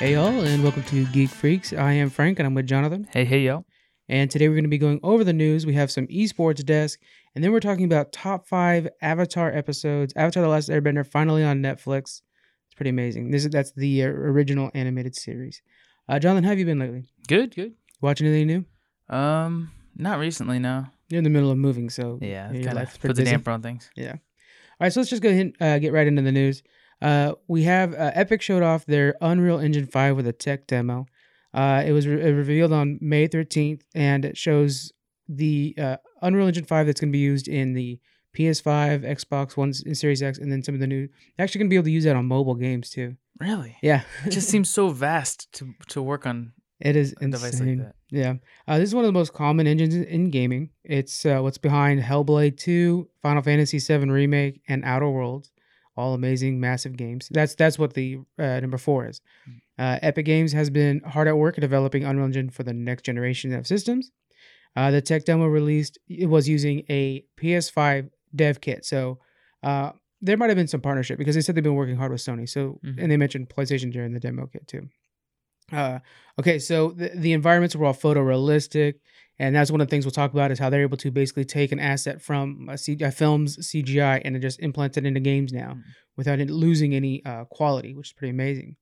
Hey y'all, and welcome to Geek Freaks. I am Frank, and I'm with Jonathan. Hey, hey, y'all. And today we're going to be going over the news. We have some esports desk, and then we're talking about top five Avatar episodes. Avatar: The Last Airbender finally on Netflix. It's pretty amazing. This is that's the uh, original animated series. Uh, Jonathan, how have you been lately? Good, good. Watching anything new? Um, not recently, no. You're in the middle of moving, so Yeah, kind of the damper on things. Yeah. All right, so let's just go ahead and uh, get right into the news. Uh, we have uh, Epic showed off their Unreal Engine 5 with a tech demo. Uh, it was re- revealed on May 13th, and it shows the uh, Unreal Engine 5 that's going to be used in the PS5, Xbox One, and Series X, and then some of the new. They're actually going to be able to use that on mobile games too. Really? Yeah, It just seems so vast to to work on it is a device insane. like that. Yeah, uh, this is one of the most common engines in, in gaming. It's uh, what's behind Hellblade 2, Final Fantasy 7 remake, and Outer Worlds. All amazing, massive games. That's that's what the uh, number four is. Uh, Epic Games has been hard at work developing Unreal Engine for the next generation of systems. Uh, the tech demo released it was using a PS5 dev kit, so uh, there might have been some partnership because they said they've been working hard with Sony. So Mhm. and they mentioned PlayStation during the demo kit too. Uh, okay, so the, the environments were all photorealistic, and that's one of the things we'll talk about is how they're able to basically take an asset from a, C, a film's CGI and just implant it into games now Mhm. without it losing any uh, quality, which is pretty amazing.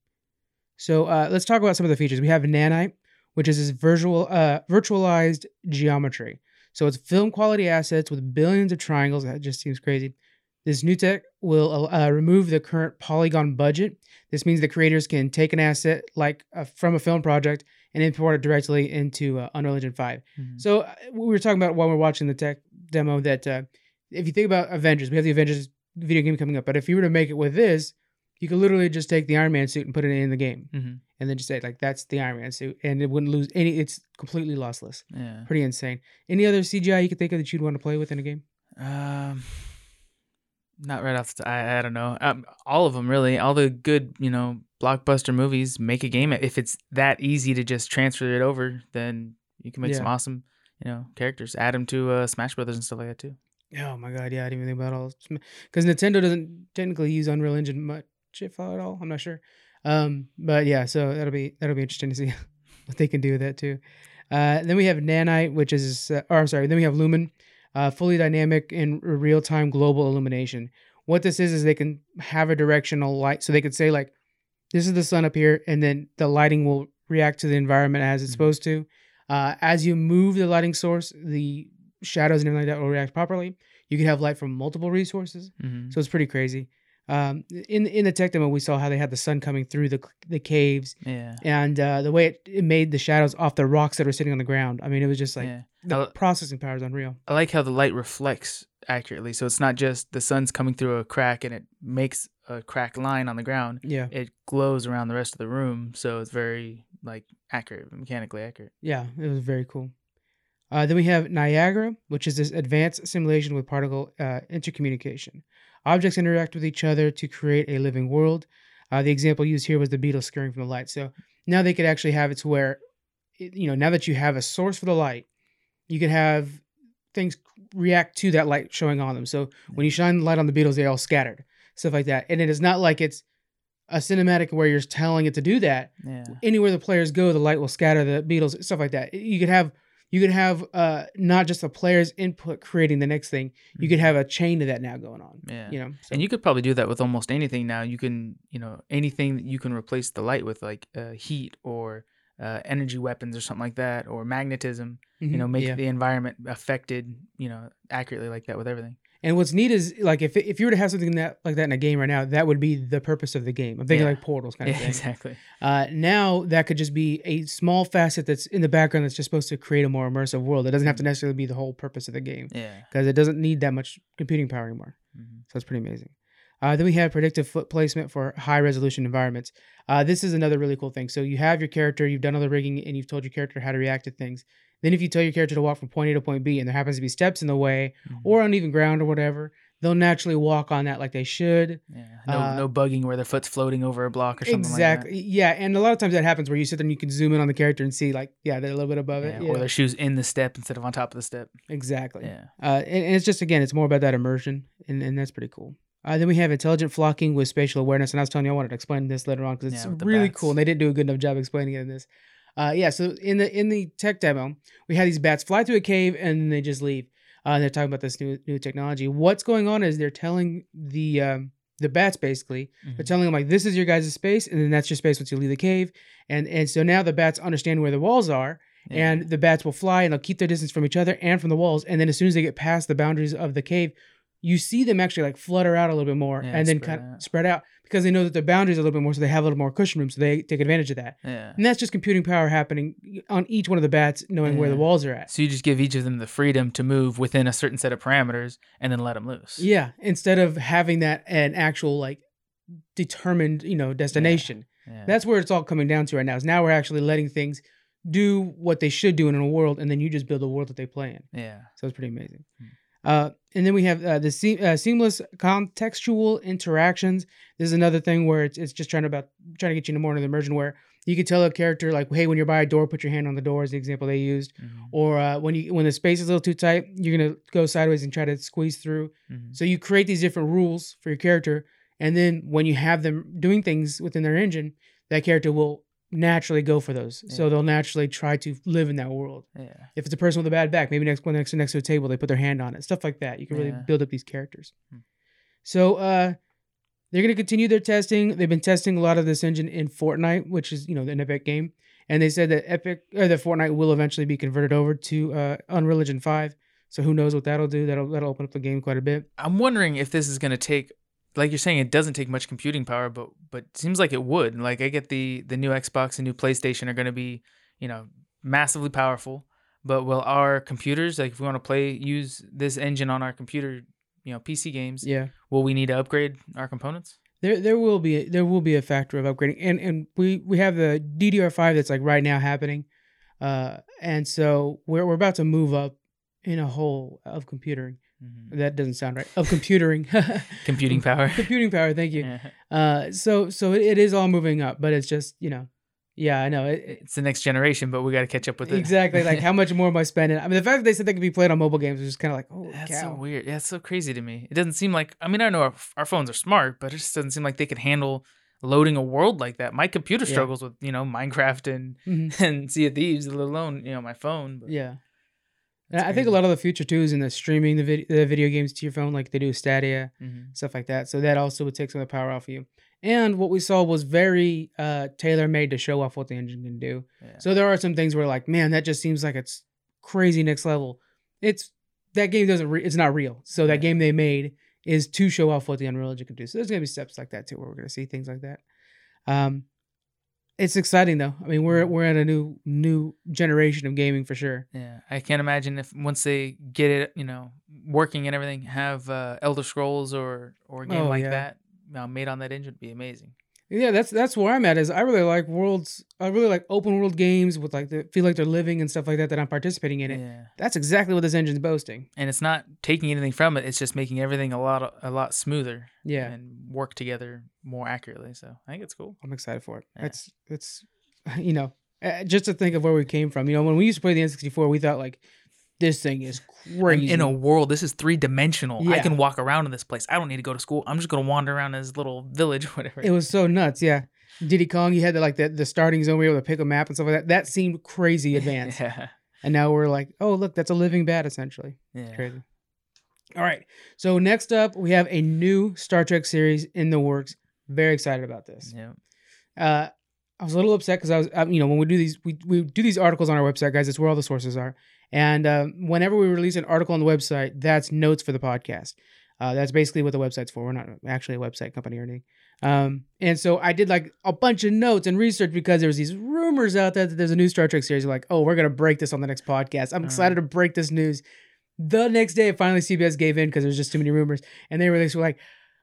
So uh, let's talk about some of the features. We have Nanite, which is this virtual uh, virtualized geometry. So it's film quality assets with billions of triangles. That just seems crazy. This new tech will uh, remove the current polygon budget. This means the creators can take an asset like uh, from a film project and import it directly into uh, Unreal Engine 5. Mhm. So uh, we were talking about while we are watching the tech demo that uh, if you think about Avengers, we have the Avengers video game coming up. But if you were to make it with this, you could literally just take the Iron Man suit and put it in the game, Mhm. and then just say like that's the Iron Man suit, and it wouldn't lose any. It's completely lossless. Yeah. Pretty insane. Any other CGI you could think of that you'd want to play with in a game? Um, not right off the. I I don't know. Um, all of them really. All the good, you know, blockbuster movies make a game. If it's that easy to just transfer it over, then you can make some awesome, you know, characters. Add them to uh, Smash Brothers and stuff like that too. Oh my god, yeah, I didn't even think about all because Nintendo doesn't technically use Unreal Engine much if at all. I'm not sure, um, but yeah, so that'll be that'll be interesting to see what they can do with that too. Uh, then we have Nanite, which is, uh, or sorry, then we have Lumen, uh, fully dynamic and real time global illumination. What this is is they can have a directional light, so they could say like, this is the sun up here, and then the lighting will react to the environment as it's Mhm. supposed to. Uh, as you move the lighting source, the shadows and everything like that will react properly. You can have light from multiple resources, Mm-hmm. so it's pretty crazy. Um, in in the tech demo, we saw how they had the sun coming through the the caves, yeah. and uh, the way it, it made the shadows off the rocks that were sitting on the ground. I mean, it was just like yeah. the I, processing power is unreal. I like how the light reflects accurately. So it's not just the sun's coming through a crack and it makes a crack line on the ground. Yeah, It glows around the rest of the room, so it's very like accurate, mechanically accurate. yeah, it was very cool. Uh, then we have Niagara, which is this advanced simulation with particle uh, intercommunication. Objects interact with each other to create a living world. Uh, the example used here was the beetle scurrying from the light. So now they could actually have it to where, you know, now that you have a source for the light, you could have things react to that light showing on them. So when you shine the light on the beetles, they all scattered, stuff like that. And it is not like it's a cinematic where you're telling it to do that Yeah. anywhere the players go, the light will scatter the beetles, stuff like that. You could have you could have uh not just a player's input creating the next thing. You could have a chain of that now going on. Mm-hmm. Yeah. You know, so- And you could probably do that with almost anything now. You can, you know, anything that you can replace the light with, like uh, heat or uh, energy weapons or something like that, or magnetism. You know, make yeah. the environment affected, you know, accurately like that with everything. And what's neat is like if if you were to have something that like that in a game right now, that would be the purpose of the game. I'm thinking Yeah. like portals kind of Yeah, thing. exactly. Uh, now that could just be a small facet that's in the background that's just supposed to create a more immersive world. It doesn't have to necessarily be the whole purpose of the game Yeah. because it doesn't need that much computing power anymore. Mhm. So it's pretty amazing. Uh, then we have predictive foot placement for high resolution environments. Uh, this is another really cool thing. So you have your character, you've done all the rigging, and you've told your character how to react to things. Then if you tell your character to walk from point A to point B, and there happens to be steps in the way Mhm. or uneven ground or whatever, they'll naturally walk on that like they should. Yeah. No, uh, no bugging where their foot's floating over a block or something like that. Exactly. like Yeah, and a lot of times that happens where you sit there and you can zoom in on the character and see like, yeah, they're a little bit above that. it. Yeah, Yeah, Or their shoes in the step instead of on top of the step. exactly. Yeah. Uh, and, and it's just again, it's more about that immersion, and, and that's pretty cool. Uh, then we have intelligent flocking with spatial awareness, and I was telling you I wanted to explain this later on because it's Yeah, really bats. cool, and they didn't do a good enough job explaining it in this. Uh, yeah, so in the in the tech demo, we had these bats fly through a cave and they just leave. Uh, and they're talking about this new new technology. What's going on is they're telling the um, the bats basically they're Mhm. telling them like this is your guys' space, and then that's your space once you leave the cave. And and so now the bats understand where the walls are, Yeah. and the bats will fly and they'll keep their distance from each other and from the walls. And then as soon as they get past the boundaries of the cave, you see them actually like flutter out a little bit more Yeah, and then spread kind of out. spread out because they know that the boundaries are a little bit more, so they have a little more cushion room, so they take advantage of that. yeah. And that's just computing power happening on each one of the bats, knowing where the walls are at. So you just give each of them the freedom to move within a certain set of parameters and then let them loose. Yeah, instead of having that an actual like determined, you know, destination. Yeah. That's where it's all coming down to right now. Is now we're actually letting things do what they should do in a world, and then you just build a world that they play in. yeah. So it's pretty amazing. Hmm. Uh, and then we have uh, the se- uh, seamless contextual interactions. This is another thing where it's, it's just trying to about trying to get you into more into the immersion where you could tell a character like, hey, when you're by a door, put your hand on the door is the example they used. Mhm. Or uh, when you when the space is a little too tight, you're gonna go sideways and try to squeeze through. Mhm. So you create these different rules for your character, and then when you have them doing things within their engine, that character will naturally go for those. So they'll naturally try to live in that world. Yeah. If it's a person with a bad back, maybe next one next to next to a table, they put their hand on it. Stuff like that. You can really Yeah. build up these characters. Hmm. So uh they're gonna continue their testing. They've been testing a lot of this engine in Fortnite, which is you know an Epic game, and they said that Epic or that Fortnite will eventually be converted over to uh, Unreal Engine Five. So who knows what that'll do? That'll that'll open up the game quite a bit. I'm wondering if this is going to take like you're saying it doesn't take much computing power but but it seems like it would. Like I get the the new Xbox and new PlayStation are going to be, you know, massively powerful, but will our computers like if we want to play use this engine on our computer, you know, PC games, Yeah. will we need to upgrade our components? There, there will be there will be a factor of upgrading, and and we we have the DDR5 that's like right now happening, uh, and so we're we're about to move up in a whole of computing. Mhm. That doesn't sound right. Of computing, Computing power. computing power. Thank you. Yeah. Uh, so so it, it is all moving up, but it's just you know, yeah, I know it, it- It's the next generation, but we got to catch up with it. exactly. Like how much more am I spending? I mean, the fact that they said they could be played on mobile games is just kind of like, oh, That's cow. so weird. Yeah, it's so crazy to me. It doesn't seem like. I mean, I know our, our phones are smart, but it just doesn't seem like they could handle loading a world like that. My computer Yeah. struggles with you know Minecraft and Mhm. and Sea of Thieves, let alone you know my phone. But Yeah. I think a lot of the future too is in the streaming the, vid- the video games to your phone, like they do with Stadia. Mhm. stuff like that. So that also would take some of the power off of you. And what we saw was very uh, tailor made to show off what the engine can do. Yeah. So there are some things where like, man, that just seems like it's crazy next level. It's that game doesn't re- it's not real. So that Yeah. game they made is to show off what the Unreal Engine can do. So there's gonna be steps like that too, where we're gonna see things like that. Um, it's exciting though. I mean, we're we're at a new new generation of gaming for sure. yeah, I can't imagine if once they get it, you know, working and everything, have uh, Elder Scrolls or or a game Oh, like yeah. that uh, made on that engine would be amazing. Yeah, that's that's where I'm at. Is I really like worlds. I really like open world games with like the feel like they're living and stuff like that. That I'm participating in it. Yeah. That's exactly what this engine's boasting. And it's not taking anything from it; it's just making everything a lot a lot smoother Yeah, and work together more accurately. So I think it's cool. I'm excited for it. Yeah. It's it's, you know, uh, just to think of where we came from. You know, when we used to play the N64, we thought like, this thing is I'm crazy. in a world. This is three dimensional. I can walk around in this place. I don't need to go to school. I'm just gonna wander around this little village, or whatever. it was so nuts. Yeah, Diddy Kong, you had the like the, the starting zone where you were able to pick a map and stuff like that. That seemed crazy advanced. yeah, And now we're like, oh look, that's a living bat essentially. yeah. Crazy. All right. So next up, we have a new Star Trek series in the works. Very excited about this. yeah. Uh, I was a little upset because I was, uh, you know, when we do these, we, we do these articles on our website, guys. It's where all the sources are. And uh, whenever we release an article on the website, that's notes for the podcast. Uh, that's basically what the website's for. We're not actually a website company or anything. Um, and so I did like a bunch of notes and research because there was these rumors out there that there's a new Star Trek series. Like, oh, we're gonna break this on the next podcast. I'm excited to break this news. The next day, finally, CBS gave in because there's just too many rumors, and they released. We're like,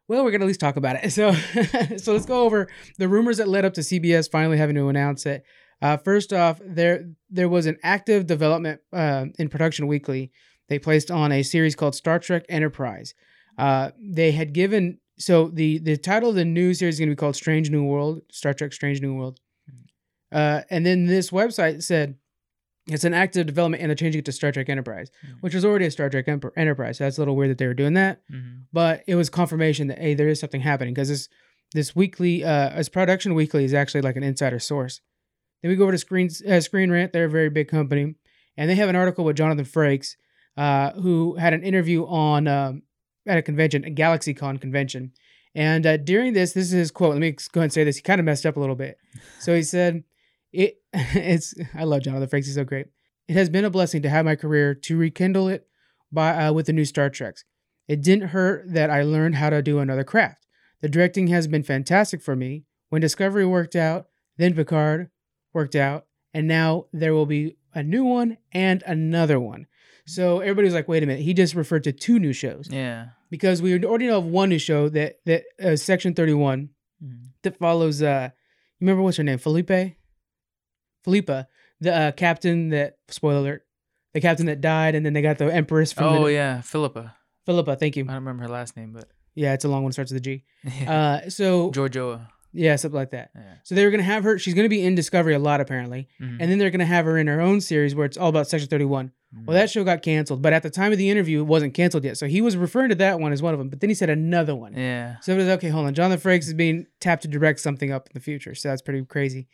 well, we're gonna at least talk about it. So, so let's go over the rumors that led up to CBS finally having to announce it. Uh, first off, there there was an active development uh, in Production Weekly. They placed on a series called Star Trek Enterprise. Uh, they had given so the the title of the new series is going to be called Strange New World, Star Trek Strange New World. Uh, and then this website said It's an active development, and they're changing it to Star Trek Enterprise, Mhm. which was already a Star Trek Emper- Enterprise. So that's a little weird that they were doing that, Mhm. but it was confirmation that hey, there is something happening because this this weekly, uh, as production weekly is actually like an insider source. Then we go over to Screen uh, Screen Rant. They're a very big company, and they have an article with Jonathan Frakes, uh, who had an interview on um, at a convention, a GalaxyCon convention. And uh, during this, this is his quote. Let me go ahead and say this. He kind of messed up a little bit. So he said, "It it's I love Jonathan Frakes. He's so great. It has been a blessing to have my career to rekindle it by uh, with the new Star Treks. It didn't hurt that I learned how to do another craft. The directing has been fantastic for me. When Discovery worked out, then Picard worked out, and now there will be a new one and another one." So everybody's like, "Wait a minute! He just referred to two new shows." Yeah. because we already know of one new show that that uh, Section Thirty One Mhm. that follows. uh You remember what's her name? Felipe. Philippa, the uh, captain that spoiler alert, the captain that died, and then they got the Empress from Oh the, yeah, Philippa. Philippa. Thank you. I don't remember her last name, but Yeah, it's a long one. Starts with a G. Uh, so Georgiou. Yeah, something like that. Yeah. So they were gonna have her. She's gonna be in Discovery a lot apparently, Mhm. and then they're gonna have her in her own series where it's all about Section Thirty One. Mhm. Well, that show got canceled, but at the time of the interview, it wasn't canceled yet. So he was referring to that one as one of them, but then he said another one. Yeah. So it was okay. Hold on, Jonathan Frakes is being tapped to direct something up in the future. So that's pretty crazy.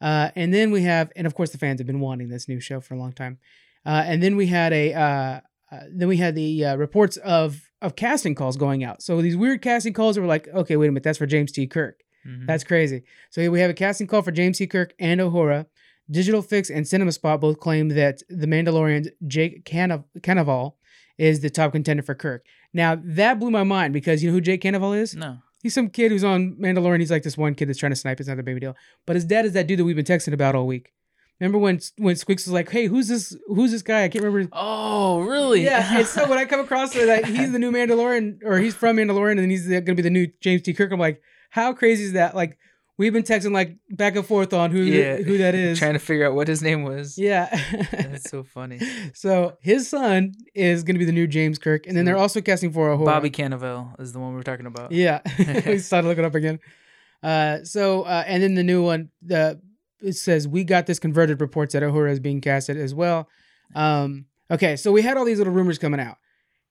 Uh, and then we have, and of course, the fans have been wanting this new show for a long time. Uh, and then we had a, uh, uh, then we had the uh, reports of of casting calls going out. So these weird casting calls were like, okay, wait a minute, that's for James T. Kirk. Mhm. That's crazy. So we have a casting call for James T. Kirk and Uhura. Digital Fix and Cinema Spot both claim that The Mandalorian's Jake Canav- Cannavale is the top contender for Kirk. Now that blew my mind because you know who Jake Cannavale is? no. He's some kid who's on Mandalorian. He's like this one kid that's trying to snipe. It's not a baby deal. But his dad is that dude that we've been texting about all week. Remember when when Squeaks was like, "Hey, who's this? Who's this guy? I can't remember." Oh really? Yeah, and so when I come across that like he's the new Mandalorian, or he's from Mandalorian, and then he's going to be the new James T. Kirk. I'm like, how crazy is that? Like, we've been texting like back and forth on who Yeah. who that is. Trying to figure out what his name was. yeah, That's so funny. so his son is going to be the new James Kirk, and then they're also casting for a Bobby Cannavale is the one we were talking about. Yeah, we started to look it up again. Uh, so uh, and then the new one, the it says we got this converted reports that Uhura is being casted as well. Um, okay, so we had all these little rumors coming out,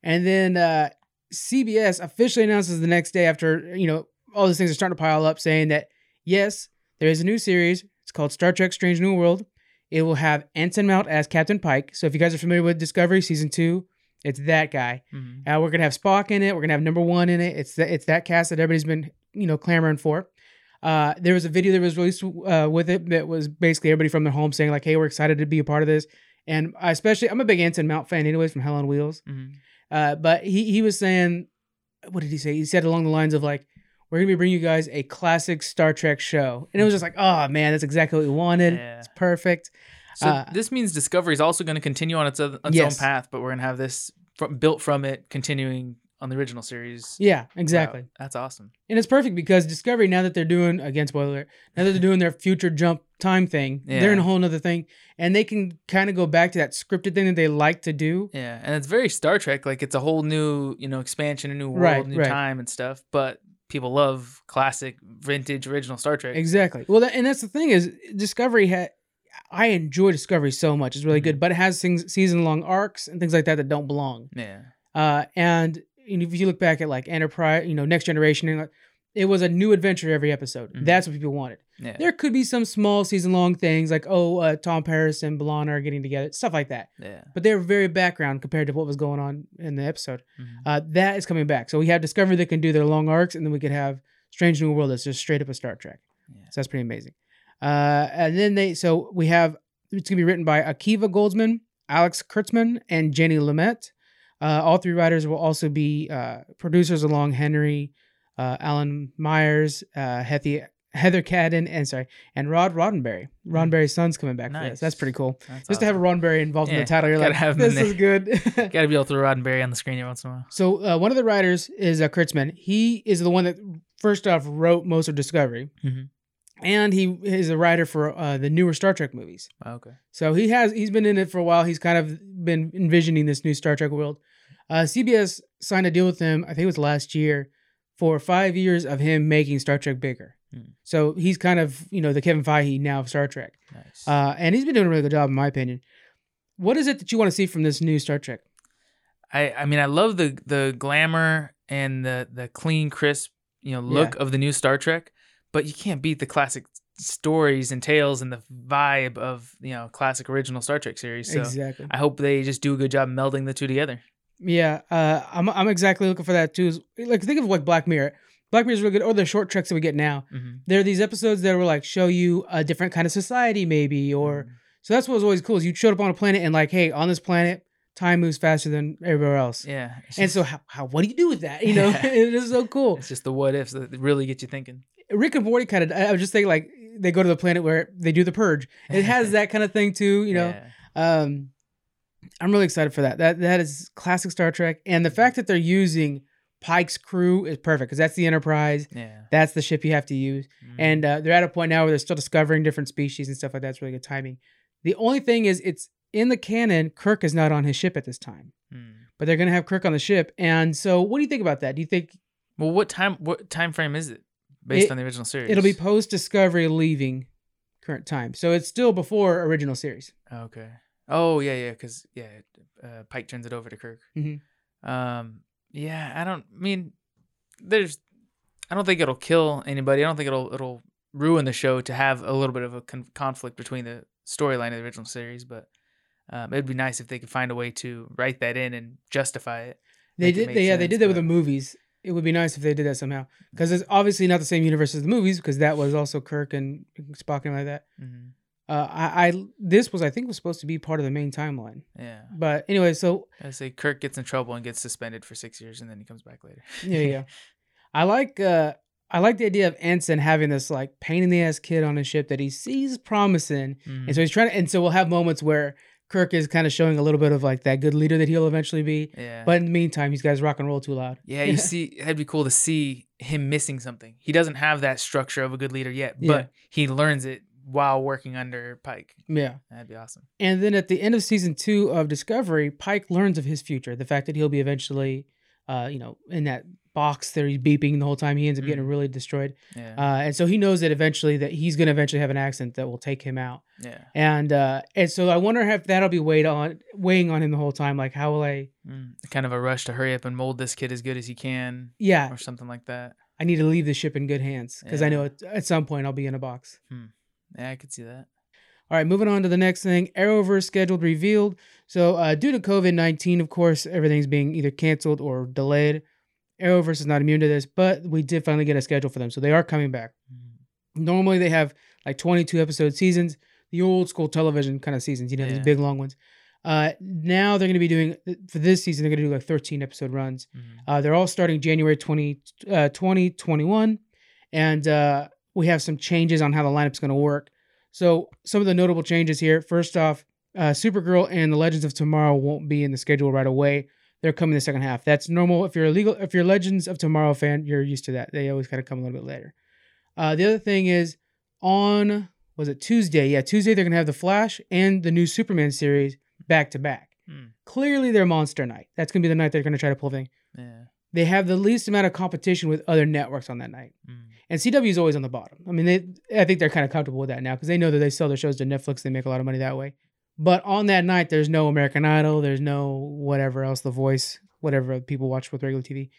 and then uh, CBS officially announces the next day after you know all these things are starting to pile up, saying that yes, there is a new series. It's called Star Trek: Strange New World. It will have Anson Mount as Captain Pike. So if you guys are familiar with Discovery season two, it's that guy. Mhm. Uh, we're gonna have Spock in it. We're gonna have Number One in it. It's that it's that cast that everybody's been you know clamoring for. Uh, there was a video that was released uh, with it that was basically everybody from their home saying like, "Hey, we're excited to be a part of this." And I especially, I'm a big Anson Mount fan, anyways, from Hell on Wheels. Mhm. Uh, but he he was saying, what did he say? He said along the lines of like, "We're gonna be bringing you guys a classic Star Trek show," and it was just like, "Oh man, that's exactly what we wanted. Yeah. It's perfect." So Uh, this means Discovery is also going to continue on its, oth- its Yes. own path, but we're going to have this fr- built from it, continuing on the original series. Yeah, Wow, exactly. that's awesome. And it's perfect because Discovery, now that they're doing, again, spoiler, alert, now that they're doing their future jump time thing, they're in a whole nother thing. And they can kind of go back to that scripted thing that they like to do. Yeah, and it's very Star Trek. Like it's a whole new, you know, expansion, a new world, Right, new right. time and stuff. But people love classic, vintage, original Star Trek. Exactly. Well, that, and that's the thing is, Discovery had, I enjoy Discovery so much. It's really Mhm. good, but it has things, season long arcs and things like that that don't belong. Yeah, Uh, and and if you look back at like Enterprise, you know, Next Generation, it was a new adventure every episode. Mhm. That's what people wanted. Yeah, There could be some small season long things like, oh, uh, Tom Paris and B'Elanna are getting together, stuff like that. yeah. but they're very background compared to what was going on in the episode. Mhm. Uh, that is coming back. So we have Discovery that can do their long arcs, and then we could have Strange New World that's just straight up a Star Trek. Yeah. So that's pretty amazing. Uh, and then they, so we have it's gonna be written by Akiva Goldsman, Alex Kurtzman, and Jenny Lumet. Uh, all three writers will also be uh, producers along Henry, uh, Alan Myers, uh, Hethi, Heather Kadin, and sorry, and Rod Roddenberry. Roddenberry's son's coming back for this. That's pretty cool. That's Just to have a Roddenberry involved in the title, you're like, have this is good. Got to be able to throw Roddenberry on the screen every once in a while. so uh, one of the writers is uh, Kurtzman. He is the one that first off wrote most of Discovery, Mhm. and he is a writer for uh, the newer Star Trek movies. Oh, okay. So he has he's been in it for a while. He's kind of been envisioning this new Star Trek world. Uh, CBS signed a deal with him. I think it was last year for five years of him making Star Trek bigger. Hmm. So he's kind of you know the Kevin Feige now of Star Trek. Nice. Uh, and he's been doing a really good job, in my opinion. what is it that you want to see from this new Star Trek? I I mean I love the the glamour and the the clean crisp you know look of the new Star Trek, but you can't beat the classic stories and tales and the vibe of you know classic original Star Trek series. So exactly. I hope they just do a good job melding the two together. Yeah, uh, I'm I'm exactly looking for that too. Like think of like Black Mirror. Black Mirror is really good, or the short treks that we get now. Mm-hmm. There are these episodes that will like show you a different kind of society, maybe, or Mm-hmm. so that's what was always cool. Is you showed up on a planet and like, hey, on this planet, time moves faster than everywhere else. yeah, And just- so how, how what do you do with that? You know, it is so cool. it's just the what ifs that really get you thinking. Rick and Morty kind of. I was just thinking like they go to the planet where they do the purge. It has that kind of thing too. You know, Yeah. um, I'm really excited for that. That that is classic Star Trek, and the fact that they're using Pike's crew is perfect because that's the Enterprise. yeah. That's the ship you have to use, Mhm. and uh, they're at a point now where they're still discovering different species and stuff like that. It's really good timing. The only thing is, it's in the canon. Kirk is not on his ship at this time, Mm. but they're gonna have Kirk on the ship. And so, what do you think about that? Do you think Well, what time? What time frame is it based It- on the original series? it'll be post Discovery leaving current time? So it's still before original series. Okay. Oh yeah, yeah, because yeah, uh, Pike turns it over to Kirk. Mhm. Um, yeah, I don't mean there's, I don't think it'll kill anybody. I don't think it'll it'll ruin the show to have a little bit of a con- conflict between the storyline of the original series, but um, it'd be nice if they could find a way to write that in and justify it. They it did. make They, yeah, they did that with the movies. It would be nice if they did that somehow, because it's obviously not the same universe as the movies, because that was also Kirk and Spock and like that. Mhm. Uh, I, I this was I think was supposed to be part of the main timeline, Yeah, but anyway, so I say Kirk gets in trouble and gets suspended for six years, and then he comes back later. yeah, yeah. I like uh, I like the idea of Anson having this like pain in the ass kid on his ship that he sees promising, Mhm. and so he's trying to, and so we'll have moments where Kirk is kind of showing a little bit of like that good leader that he'll eventually be, yeah, but in the meantime, he's got his rock and roll too loud. Yeah, you see, it'd be cool to see him missing something. He doesn't have that structure of a good leader yet, Yeah. but he learns it while working under Pike. Yeah. That'd be awesome. And then at the end of season two of Discovery, Pike learns of his future, the fact that he'll be eventually, uh, you know, in that box that he's beeping the whole time. He ends up getting Mhm. really destroyed, Yeah, uh, and so he knows that eventually that he's going to eventually have an accident that will take him out. yeah. And uh, and so I wonder if that'll be weighed on weighing on him the whole time. Like, how will I? Mm, kind of a rush to hurry up and mold this kid as good as he can, Yeah, or something like that. I need to leave the ship in good hands because I know at, at some point I'll be in a box. Yeah, I could see that. All right, moving on to the next thing. Arrowverse scheduled revealed. So, uh, due to COVID 19, of course, everything's being either canceled or delayed. Arrowverse is not immune to this, but we did finally get a schedule for them. So, they are coming back. Mm. Normally, they have like 22 episode seasons, the old school television kind of seasons, you know, these big long ones. Uh, now they're going to be doing, for this season, they're going to do like 13 episode runs. Mhm. Uh, they're all starting January 20, uh, 2021. And uh, we have some changes on how the lineup's going to work. So, some of the notable changes here. First off, uh, Supergirl and the Legends of Tomorrow won't be in the schedule right away. They're coming the second half. That's normal. If you're a legal, if you're a Legends of Tomorrow fan, you're used to that. They always kind of come a little bit later. Uh, the other thing is on was it Tuesday? Yeah, Tuesday they're gonna have the Flash and the new Superman series back to back. Mm. Clearly, they're Monster Night. That's gonna be the night they're gonna try to pull everything. Yeah. They have the least amount of competition with other networks on that night. Mm. And CW is always on the bottom. I mean, they I think they're kind of comfortable with that now because they know that they sell their shows to Netflix. They make a lot of money that way. But on that night, there's no American Idol. There's no whatever else, The Voice, whatever people watch with regular TV.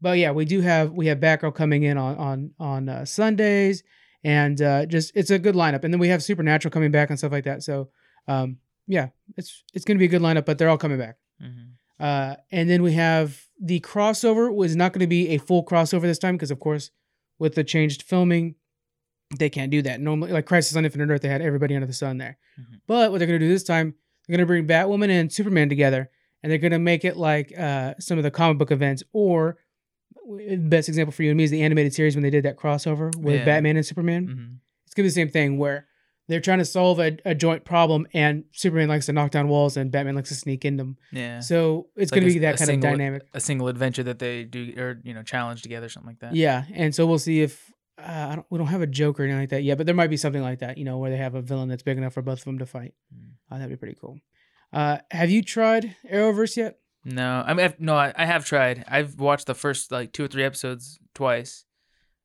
But yeah, we do have we have Batgirl coming in on on on uh, Sundays, and uh, just it's a good lineup. And then we have Supernatural coming back and stuff like that. So um, yeah, it's it's gonna be a good lineup. But they're all coming back. Mhm. Uh, and then we have the crossover was not going to be a full crossover this time because, of course, with the changed filming, they can't do that. Normally, like Crisis on Infinite Earth, they had everybody under the sun there. Mhm. But what they're going to do this time, they're going to bring Batwoman and Superman together, and they're going to make it like uh, some of the comic book events. Or best example for you and me is the animated series when they did that crossover with Yeah. Batman and Superman. Mhm. It's going to be the same thing where they're trying to solve a, a joint problem, and Superman likes to knock down walls, and Batman likes to sneak in them. Yeah. So it's Like going to be that kind single- of dynamic. a single adventure that they do or you know challenge together something like that Yeah, and so we'll see if uh, I don't, we don't have a Joker or anything like that yet, but there might be something like that, you know, where they have a villain that's big enough for both of them to fight. Mm. Uh, that'd be pretty cool. Uh, have you tried Arrowverse yet? no i mean I've, no I, I have tried i've watched the first like two or three episodes twice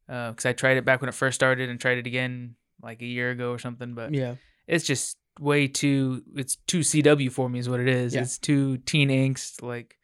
because i tried it back when it first started and tried it again like a year ago or something but Yeah, it's just way too. It's too CW for me, is what it is. Yeah. It's too teen angst, like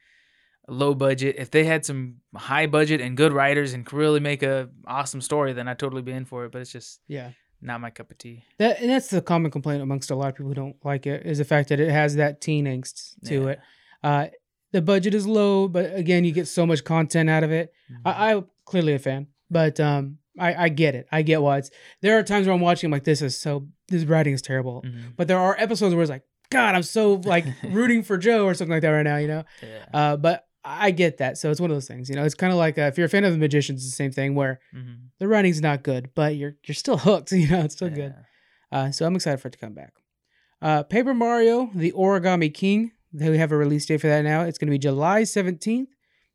low budget. If they had some high budget and good writers and could really make a awesome story, then I'd totally be in for it. But it's just Yeah. not my cup of tea. That and that's the common complaint amongst a lot of people who don't like it is the fact that it has that teen angst to Yeah. it. Uh, the budget is low, but again, you get so much content out of it. Mhm. I, I'm clearly a fan, but um, I, I get it. I get why it's. There are times where I'm watching, I'm like, this is so. This writing is terrible. Mhm. But there are episodes where it's like, God, I'm so like rooting for Joe or something like that right now. You know. Yeah. Uh, but I get that. So it's one of those things. You know, it's kind of like uh, if you're a fan of the Magicians, it's the same thing where Mhm. the writing's not good, but you're you're still hooked. You know, it's still good. Uh, so I'm excited for it to come back. Uh, Paper Mario: The Origami King. They have a release date for that now. It's going to be July 17th.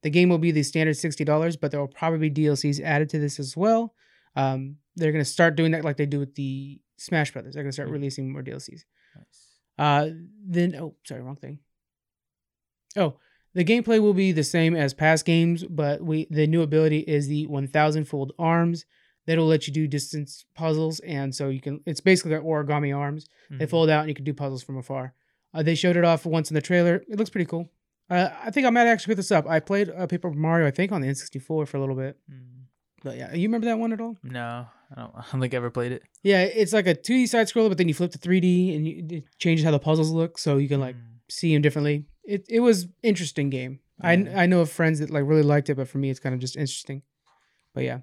The game will be the standard sixty dollars, but there will probably be DLCs added to this as well. Um, they're going to start doing that like they do with the Smash Brothers. They're going to start Mhm. releasing more DLCs. Nice. Uh, then oh, sorry, wrong thing. Oh, the gameplay will be the same as past games, but we the new ability is the 1,000 fold arms. That'll let you do distance puzzles, and so you can. It's basically like origami arms. They Mhm. fold out, and you can do puzzles from afar. Uh, they showed it off once in the trailer. It looks pretty cool. Uh, I think I might actually pick this up. I played uh, Paper Mario, I think, on the N64 for a little bit. Mhm. But yeah, you remember that one at all? No, I don't, I don't think I ever played it. Yeah, it's like a 2D side scroller, but then you flip to 3D, and you, it changes how the puzzles look, so you can like Mm. see them differently. It it was interesting game. I I know of friends that like really liked it, but for me it's kind of just interesting. But yeah.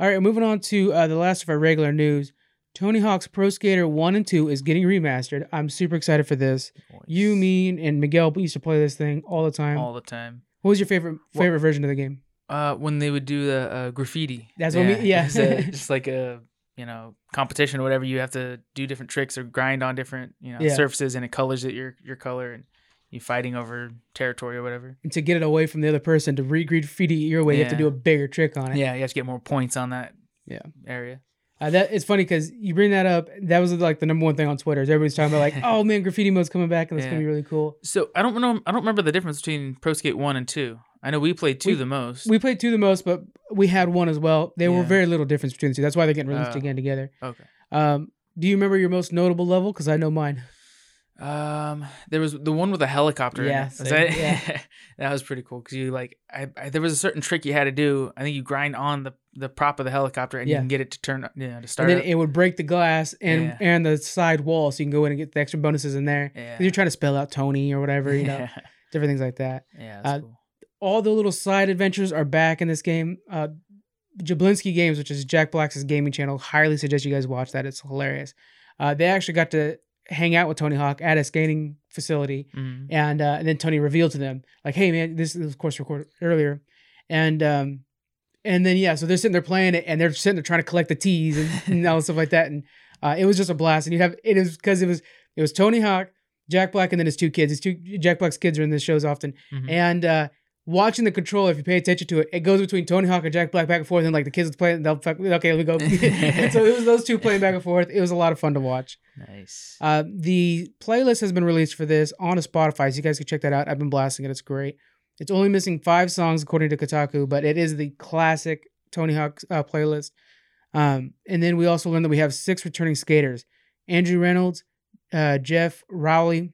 All right, moving on to uh, the last of our regular news. Tony Hawk's Pro Skater 1 and 2 is getting remastered. I'm super excited for this. You, Nice. me, and Miguel used to play this thing all the time. all the time. what was your favorite Well- favorite version of the game? Uh, when they would do the uh, graffiti. That's what we- yeah. a- just like a you know competition or whatever. You have to do different tricks or grind on different you know Yeah. surfaces, and it colors it your your color, and you fighting over territory or whatever. And to get it away from the other person to re-graffiti your way, you have to do a bigger trick on it. Yeah, you have to get more points on that. Yeah. area. Uh, that it's funny because you bring that up. That was like the number one thing on Twitter. Is everybody's talking about like, oh man, graffiti mode's coming back and it's gonna be really cool. So I don't know. I don't remember the difference between Pro Skate One and Two. I know we played two We- the most. We played two the most, but we had one as well. There were very little difference between the two. That's why they're getting released Oh. again together. okay. Um, do you remember your most notable level? Because I know mine. Um, there was the one with the helicopter. Yeah. Was that, yeah. that was pretty cool because you like, I, I there was a certain trick you had to do. I think you grind on the the prop of the helicopter and Yeah. you can get it to turn, you know, to start. And then up. it would break the glass and Yeah. and the side wall, so you can go in and get the extra bonuses in there. yeah, You're trying to spell out Tony or whatever, you know, different things like that. yeah, Uh, cool. All the little side adventures are back in this game. Uh, Jablinski Games, which is Jack Black's gaming channel, highly suggest you guys watch that. It's hilarious. Uh, they actually got to hang out with Tony Hawk at a skating facility, Mhm. and uh, and then Tony revealed to them like, "Hey man, this is of course recorded earlier," and um, and then yeah, so they're sitting there playing it, and they're sitting there trying to collect the tees and, and all stuff like that, and uh, it was just a blast. And you have it is because it was it was Tony Hawk, Jack Black, and then his two kids. His two Jack Black's kids are in the shows often, Mhm. and uh, watching the controller, if you pay attention to it, it goes between Tony Hawk and Jack Black back and forth, and like the kids will play it, and they'll fuck, okay, let me go. so it was those two playing back and forth. It was a lot of fun to watch. nice. Uh, the playlist has been released for this on a Spotify, so you guys can check that out. I've been blasting it; it's great. It's only missing five songs according to Kotaku, but it is the classic Tony Hawk uh, playlist. Um, and then we also learned that we have six returning skaters: Andrew Reynolds, uh, Geoff Rowley,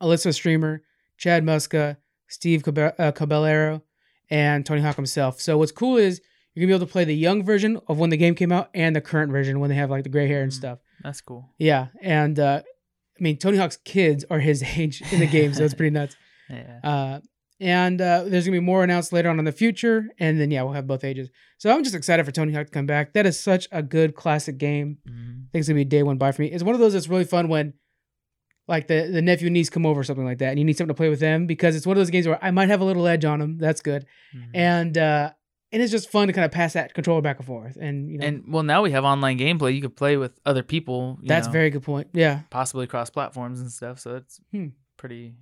Elissa Steamer, Chad Muska, Steve uh, Caballero, and Tony Hawk himself. So what's cool is you're gonna be able to play the young version of when the game came out and the current version when they have like the gray hair and Mm. stuff. That's cool. Yeah, and uh, I mean Tony Hawk's kids are his age in the game, so it's pretty nuts. Yeah. Uh, and uh, there's gonna be more announced later on in the future, and then yeah, we'll have both ages. So I'm just excited for Tony Hawk to come back. That is such a good classic game. Mhm. I think it's gonna be a day one buy for me. It's one of those that's really fun when, like the the nephew and niece come over or something like that, and you need something to play with them because it's one of those games where I might have a little edge on them. That's good, Mhm. and uh, and it's just fun to kind of pass that controller back and forth, and you know And well, now we have online gameplay. You could play with other people. you that's know, very good point. Yeah, possibly cross platforms and stuff. So it's Hmm. pretty,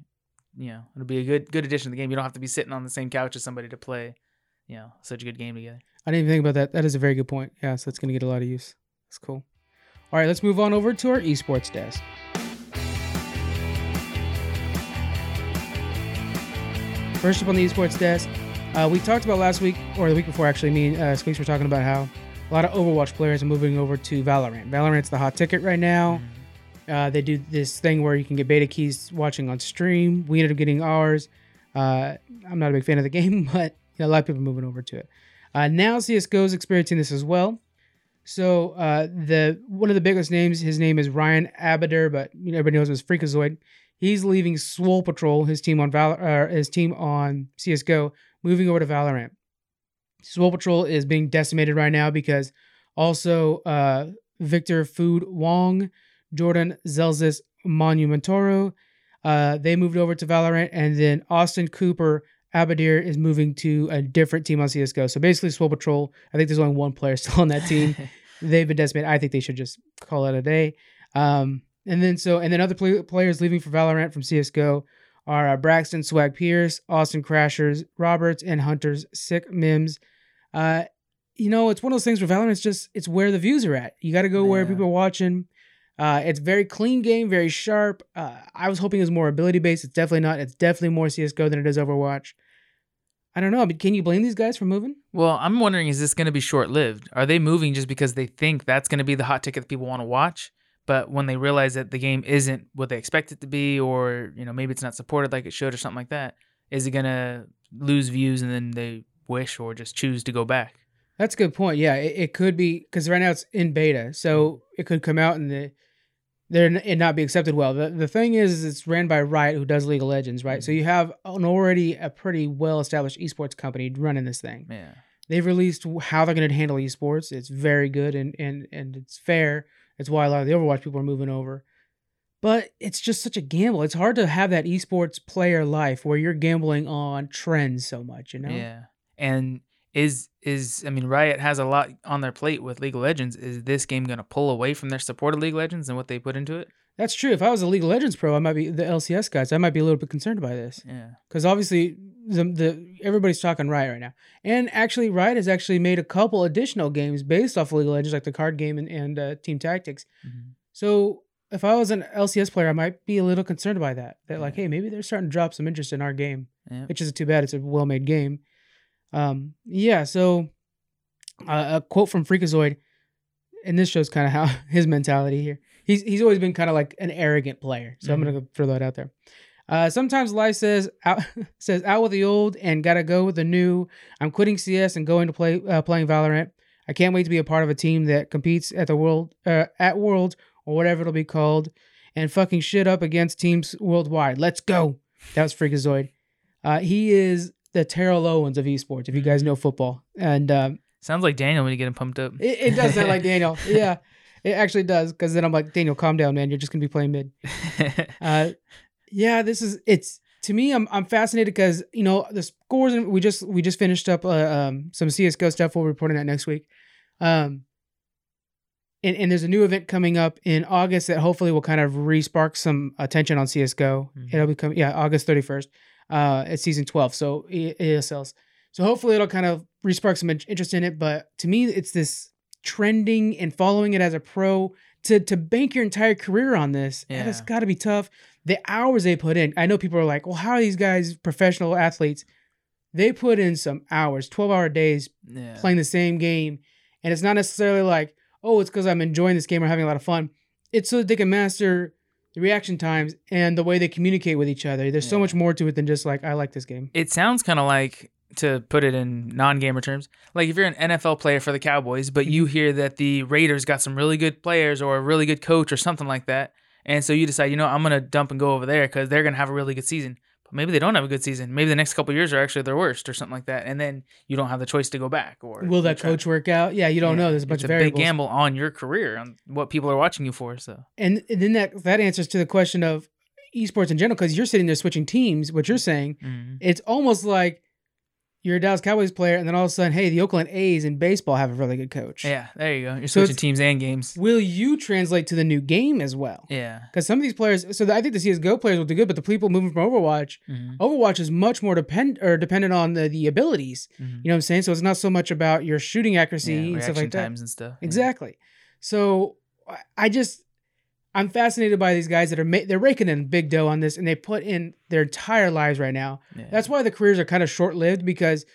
you know, it'll be a good good addition to the game. You don't have to be sitting on the same couch as somebody to play, you know, such a good game together. I didn't even think about that. That is a very good point. Yeah, so it's going to get a lot of use. That's cool. All right, let's move on over to our esports desk. First up on the esports desk, uh, we talked about last week, or the week before actually, me and uh, Squeaks were talking about how a lot of Overwatch players are moving over to Valorant. Valorant's the hot ticket right now. Uh, they do this thing where you can get beta keys watching on stream. We ended up getting ours. Uh, I'm not a big fan of the game, but you know, a lot of people are moving over to it. Uh, now CS:GO is experiencing this as well. So uh, the one of the biggest names, his name is Ryan Abadir, but you know, everybody knows him as Freakazoid. He's leaving Swole Patrol, his team on Val- uh, his team on CS:GO, moving over to Valorant. Swole Patrol is being decimated right now because also uh, Victor Food Wong, Jordan Zellsis Montemurro, uh, they moved over to Valorant, and then Austin Cooper Abadir is moving to a different team on CS:GO. So basically, Swole Patrol. I think there's only one player still on that team. They've been decimated. I think they should just call it a day. Um, and then so and then other play- players leaving for Valorant from CS:GO are uh, Braxton Swag Pierce, Austin Crashies, Roberts, and Hunters Sick Mims. Uh, you know, it's one of those things where Valorant's just it's where the views are at. You got to go where people are watching. Uh, it's very clean game, very sharp. Uh, I was hoping it was more ability based. It's definitely not. It's definitely more CS:GO than it is Overwatch. I don't know. But can you blame these guys for moving? Well, I'm wondering is this going to be short lived? Are they moving just because they think that's going to be the hot ticket that people want to watch? But when they realize that the game isn't what they expect it to be, or you know maybe it's not supported like it should, or something like that, is it going to lose views and then they wish or just choose to go back? That's a good point. Yeah, it, it could be because right now it's in beta, so mm-hmm. it could come out and the there and not be accepted well. The the thing is, is it's ran by Riot, who does League of Legends, right? So mm-hmm. you have an already a pretty well established esports company running this thing. Yeah. They've released how they're going to handle esports. It's very good and and and it's fair. It's why a lot of the Overwatch people are moving over. But it's just such a gamble. It's hard to have that esports player life where you're gambling on trends so much, you know? Yeah. And is is I mean Riot has a lot on their plate with League of Legends. Is this game going to pull away from their support of League of Legends and what they put into it? That's true. If I was a League of Legends pro, I might be the LCS guys. I might be a little bit concerned by this Yeah. because obviously the, the everybody's talking Riot right now, and actually Riot has actually made a couple additional games based off of League of Legends, like the card game and, and uh, Team Tactics. Mhm. So if I was an LCS player, I might be a little concerned by that. That like, hey, maybe they're starting to drop some interest in our game, Yeah. which isn't too bad. It's a well-made game. Um, yeah. So uh, a quote from Freakazoid, and this shows kind of how his mentality here. He's he's always been kind of like an arrogant player. So I'm gonna throw that out there. Uh, sometimes life says out says out with the old and gotta go with the new. I'm quitting CS and going to play uh, playing Valorant. I can't wait to be a part of a team that competes at the world uh, at Worlds or whatever it'll be called, and fucking shit up against teams worldwide. Let's go. That was Freakazoid. Uh, he is the Terrell Owens of esports. If you guys know football, and um, Sounds like Daniel when you get him pumped up. it, it does sound like Daniel. Yeah, it actually does. Because then I'm like, Daniel, calm down, man. You're just gonna be playing mid. Uh, yeah, this is it's to me. I'm I'm fascinated because you know the scores. And we just we just finished up uh, um, some CS:GO stuff. We'll be reporting that next week. Um, and, and there's a new event coming up in August that hopefully will kind of re-spark some attention on CS:GO. Mhm. It'll become yeah August 31st. Uh, it's season 12, so E- ASLs. So hopefully it'll kind of re-spark some interest in it. But to me, it's this trending and following it as a pro to to bank your entire career on this. Yeah. Yeah. It's got to be tough. The hours they put in. I know people are like, well, how are these guys professional athletes? They put in some hours, 12 hour days yeah. playing the same game. And it's not necessarily like, oh, it's because I'm enjoying this game or having a lot of fun. It's so that they can master the reaction times and the way they communicate with each other. There's so much more to it than just like, I like this game. it sounds kind of like to put it in non-gamer terms like if you're an nfl player for the cowboys but you hear that the raiders got some really good players or a really good coach or something like that and so you decide you know i'm gonna dump and go over there because they're gonna have a really good season but maybe they don't have a good season maybe the next couple years are actually their worst or something like that and then you don't have the choice to go back or Will that coach work out? Yeah, you don't Yeah, know. There's a bunch it's of a variables. big gamble on your career on what people are watching you for so And, and then that that answers to the question of esports in general because you're sitting there switching teams. What you're saying, mhm. it's almost like you're a Dallas Cowboys player, and then all of a sudden, hey, the Oakland A's in baseball have a really good coach. yeah there you go you're switching it's- teams and games Will you translate to the new game as well? yeah Because some of these players, so I think the CS:GO players will do good, but the people moving from Overwatch, Mhm. Overwatch is much more depend or dependent on the, the abilities. Mhm. You know what I'm saying? So it's not so much about your shooting accuracy yeah, and stuff like that. times and stuff yeah. Exactly. So I- I just I'm fascinated by these guys that are ma- they're raking in big dough on this, and they put in their entire lives right now. Yeah. That's why the careers are kind of short lived because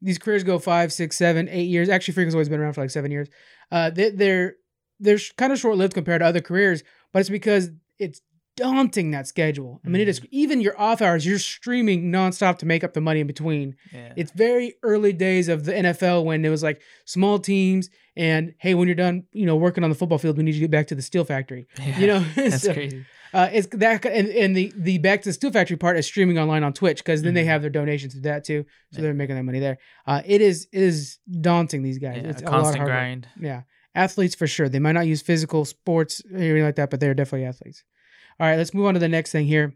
these careers go five, six, seven, eight years. Actually, Freakin's always been around for like seven years. Uh, they, they're they're kind of short lived compared to other careers, but it's because it's daunting that schedule. I mean, it is Mm-hmm. even your off hours, you're streaming nonstop to make up the money in between. Yeah. It's very early days of the NFL when it was like small teams and hey, when you're done, you know, working on the football field, we need you to get back to the steel factory. Yeah. You know, That's So, crazy. uh, it's that and, and the the back to the steel factory part is streaming online on Twitch because then they Mhm. have their donations to that too, so Yeah. they're making that money there. Uh, it is it is daunting these guys. Yeah, it's a a constant work. grind. Yeah, athletes for sure. They might not use physical sports or anything like that, but they're definitely athletes. All right, let's move on to the next thing here.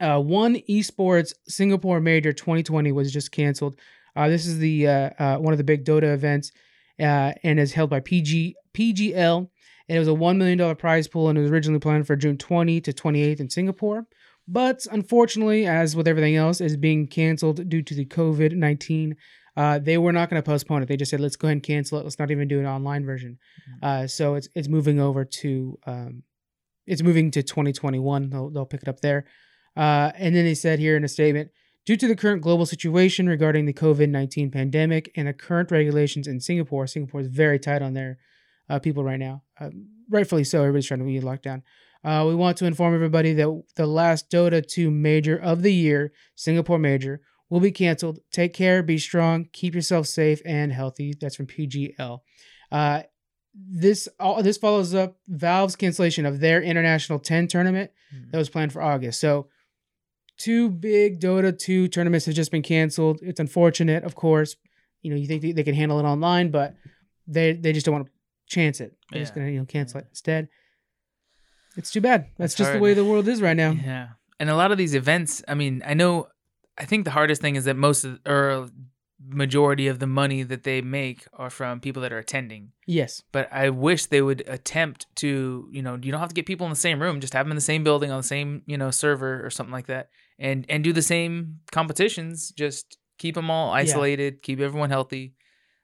Uh, one esports Singapore Major 2020 was just canceled. Uh, this is the uh, uh, one of the big Dota events, uh, and is held by PG PGL. And it was a one million dollar prize pool, and it was originally planned for June 20 to 28th in Singapore. But unfortunately, as with everything else, is being canceled due to the COVID 19. Uh, they were not going to postpone it. They just said, "Let's go ahead and cancel it. Let's not even do an online version." Uh, so it's it's moving over to um, it's moving to 2021. They'll they'll pick it up there. Uh, and then they said here in a statement, due to the current global situation regarding the COVID 19 pandemic and the current regulations in Singapore, Singapore is very tight on their uh, people right now. Uh, rightfully so. Everybody's trying to be locked down. Uh, we want to inform everybody that the last Dota 2 major of the year, Singapore Major, will be canceled. Take care, be strong, keep yourself safe and healthy. That's from PGL. Uh, this all this follows up Valve's cancellation of their International 10 tournament Mm. that was planned for August. So two big Dota 2 tournaments have just been canceled. It's unfortunate, of course. You know, you think they, they can handle it online, but they they just don't want to chance it. They're just gonna, you know, cancel it instead. It's too bad. That's, just the way the world is right now. Yeah. And a lot of these events, I mean, I know I think the hardest thing is that most of or majority of the money that they make are from people that are attending. Yes. But I wish they would attempt to, you know, you don't have to get people in the same room, just have them in the same building on the same, you know, server or something like that. And and do the same competitions, just keep them all isolated, keep everyone healthy.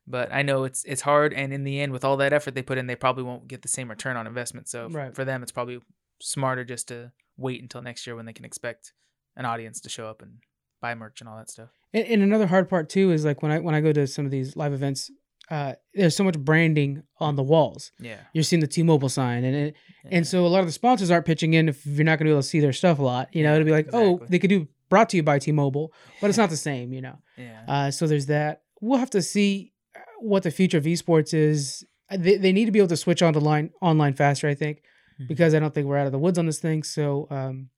But I know it's it's hard and in the end with all that effort they put in, they probably won't get the same return on investment. So Right. for them it's probably smarter just to wait until next year when they can expect an audience to show up and buy merch and all that stuff. And, and another hard part too is like when I when I go to some of these live events, uh, there's so much branding on the walls. Yeah. You're seeing the T-Mobile sign, and it, yeah. and so a lot of the sponsors aren't pitching in if you're not going to be able to see their stuff a lot. You know, it'll be like, oh, they could do brought to you by T-Mobile, but it's not the same. You know. yeah. Uh, so there's that. We'll have to see uh, what the future of esports is. Uh, They, they need to be able to switch on to line online faster, I think, Mhm. because I don't think we're out of the woods on this thing. So um,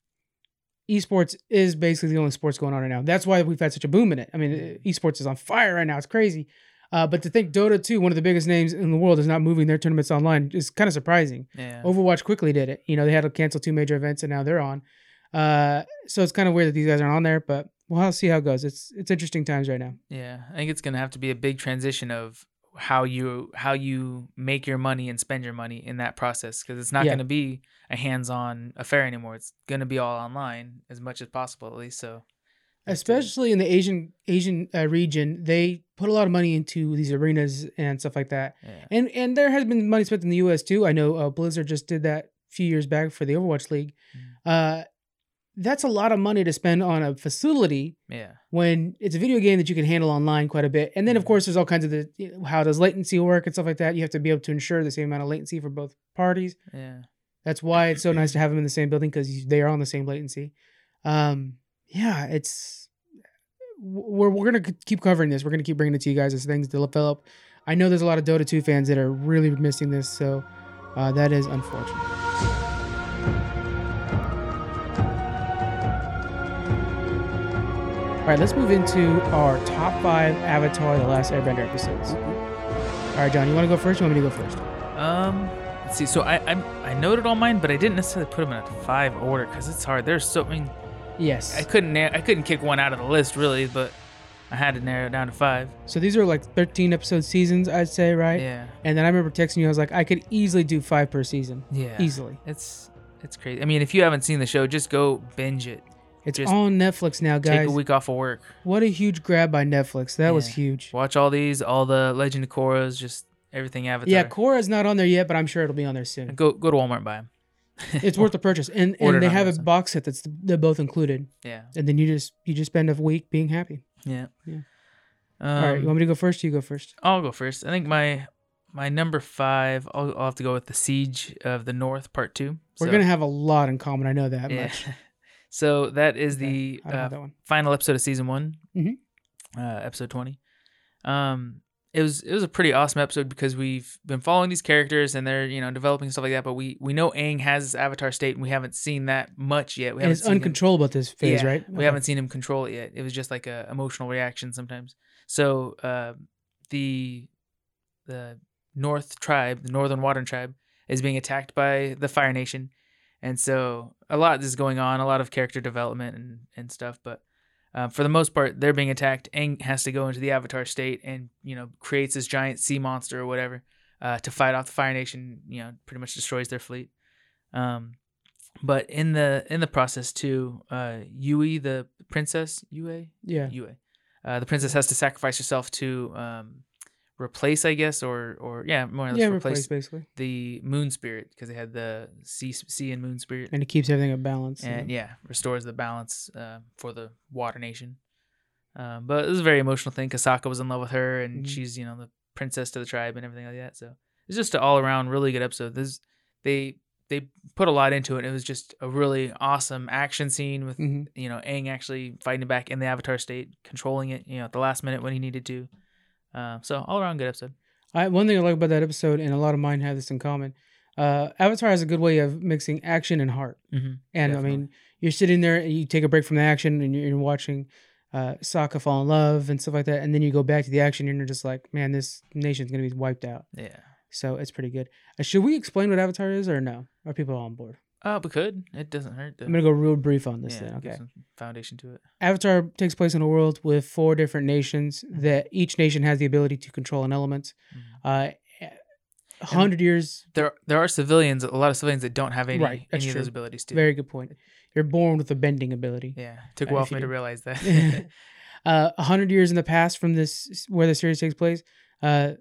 esports is basically the only sports going on right now. That's why we've had such a boom in it. I mean, esports is on fire right now. It's crazy. Uh, but to think Dota 2, one of the biggest names in the world, is not moving their tournaments online is kind of surprising. yeah. Overwatch quickly did it. You know, they had to cancel two major events and now they're on. Uh, so it's kind of weird that these guys aren't on there, but we'll see how it goes. It's it's interesting times right now. Yeah, I think it's gonna have to be a big transition of how you how you make your money and spend your money in that process because it's not Yeah. gonna be a hands-on affair anymore. It's gonna be all online as much as possible, at least. So, to- especially in the Asian Asian uh, region, they put a lot of money into these arenas and stuff like that. yeah, And and there has been money spent in the U.S. too. I know uh, Blizzard just did that a few years back for the Overwatch League. Mm. Uh, that's a lot of money to spend on a facility yeah, when it's a video game that you can handle online quite a bit. And then of Mhm. course there's all kinds of the you know, how does latency work and stuff like that. You have to be able to ensure the same amount of latency for both parties. yeah, That's why it's so nice to have them in the same building because they are on the same latency. Um, yeah, it's we're we're gonna keep covering this. We're gonna keep bringing it to you guys as things develop. I know there's a lot of Dota 2 fans that are really missing this, so uh, that is unfortunate. All right, let's move into our top five Avatar: The Last Airbender episodes. All right, John, you want to go first? Or you want me to go first? Um, let's see. So I I, I noted all mine, but I didn't necessarily put them in a five order because it's hard. There's so I mean Yes. I couldn't na- I couldn't kick one out of the list really, but I had to narrow it down to five. So these are like 13 episode seasons, I'd say, right? Yeah, And then I remember texting you. I was like, I could easily do five per season, yeah, easily. It's it's crazy. I mean, if you haven't seen the show, just go binge it. It's Just on Netflix now, guys. Take a week off of work. What a huge grab by Netflix. That was huge. Watch all these, all the Legend of Korra's, just everything Avatar. Yeah, Korra's not on there yet, but I'm sure it'll be on there soon. go go to Walmart and buy them. It's worth the purchase, and Order and it they on have a Amazon. box set that's they're both included, Yeah, and then you just you just spend a week being happy. yeah, Yeah. Um, All right, you want me to go first? Or you go first. I'll go first. I think my my number five, I'll, I'll have to go with the Siege of the North Part Two. We're So- gonna have a lot in common. I know that yeah. much. so that is the I don't uh, that one. final episode of season one, Mhm. uh, episode twenty. Um, it was it was a pretty awesome episode because we've been following these characters and they're you know developing stuff like that. But we we know Aang has his avatar state and we haven't seen that much yet. We And haven't it's him- uncontrollable at this phase, Yeah, right? We Okay. haven't seen him control it yet. It was just like a emotional reaction sometimes. So uh, the the North tribe, the Northern Water tribe, is being attacked by the Fire Nation, and so a lot is going on, a lot of character development and and stuff. But uh, for the most part, they're being attacked. Aang has to go into the Avatar state and you know creates this giant sea monster or whatever uh, to fight off the Fire Nation. You know, pretty much destroys their fleet. Um, but in the in the process too, uh, Yui, the princess, Yue, Yeah. Yue, uh, the princess has to sacrifice herself to um, replace, I guess, or or yeah, more or less Yeah, replace replace basically, the moon spirit because they had the sea sea and moon spirit, and it keeps everything in balance. and yeah, restores the balance uh, for the Water Nation. Um, but it was a very emotional thing. Kasaka was in love with her, and Mhm. she's you know the princess to the tribe and everything like that. So it's just an all around really good episode. This they they put a lot into it. It was just a really awesome action scene with hmm you know Aang actually fighting back in the Avatar state, controlling it. You know at the last minute when he needed to. Uh, so all around good episode. I, one thing I like about that episode, and a lot of mine have this in common. Uh, Avatar has a good way of mixing action and heart. Mm-hmm. And I mean, you're sitting there, and you take a break from the action, and you're, you're watching uh, Sokka fall in love and stuff like that, and then you go back to the action, and you're just like, man, this nation's gonna be wiped out. Yeah. So it's pretty good. Uh, should we explain what Avatar is, or no? Are people on board? Oh, we could. It doesn't hurt. To, I'm gonna go real brief on this yeah, then. Okay. some foundation to it. Avatar takes place in a world with four different nations that each nation has the ability to control an element. Mhm. Uh, a hundred years. There, there are civilians, a lot of civilians that don't have any, Right, any of those abilities too. Very good point. You're born with a bending ability. yeah, took a while for me to realize that. uh, a hundred years in the past from this where the series takes place, uh,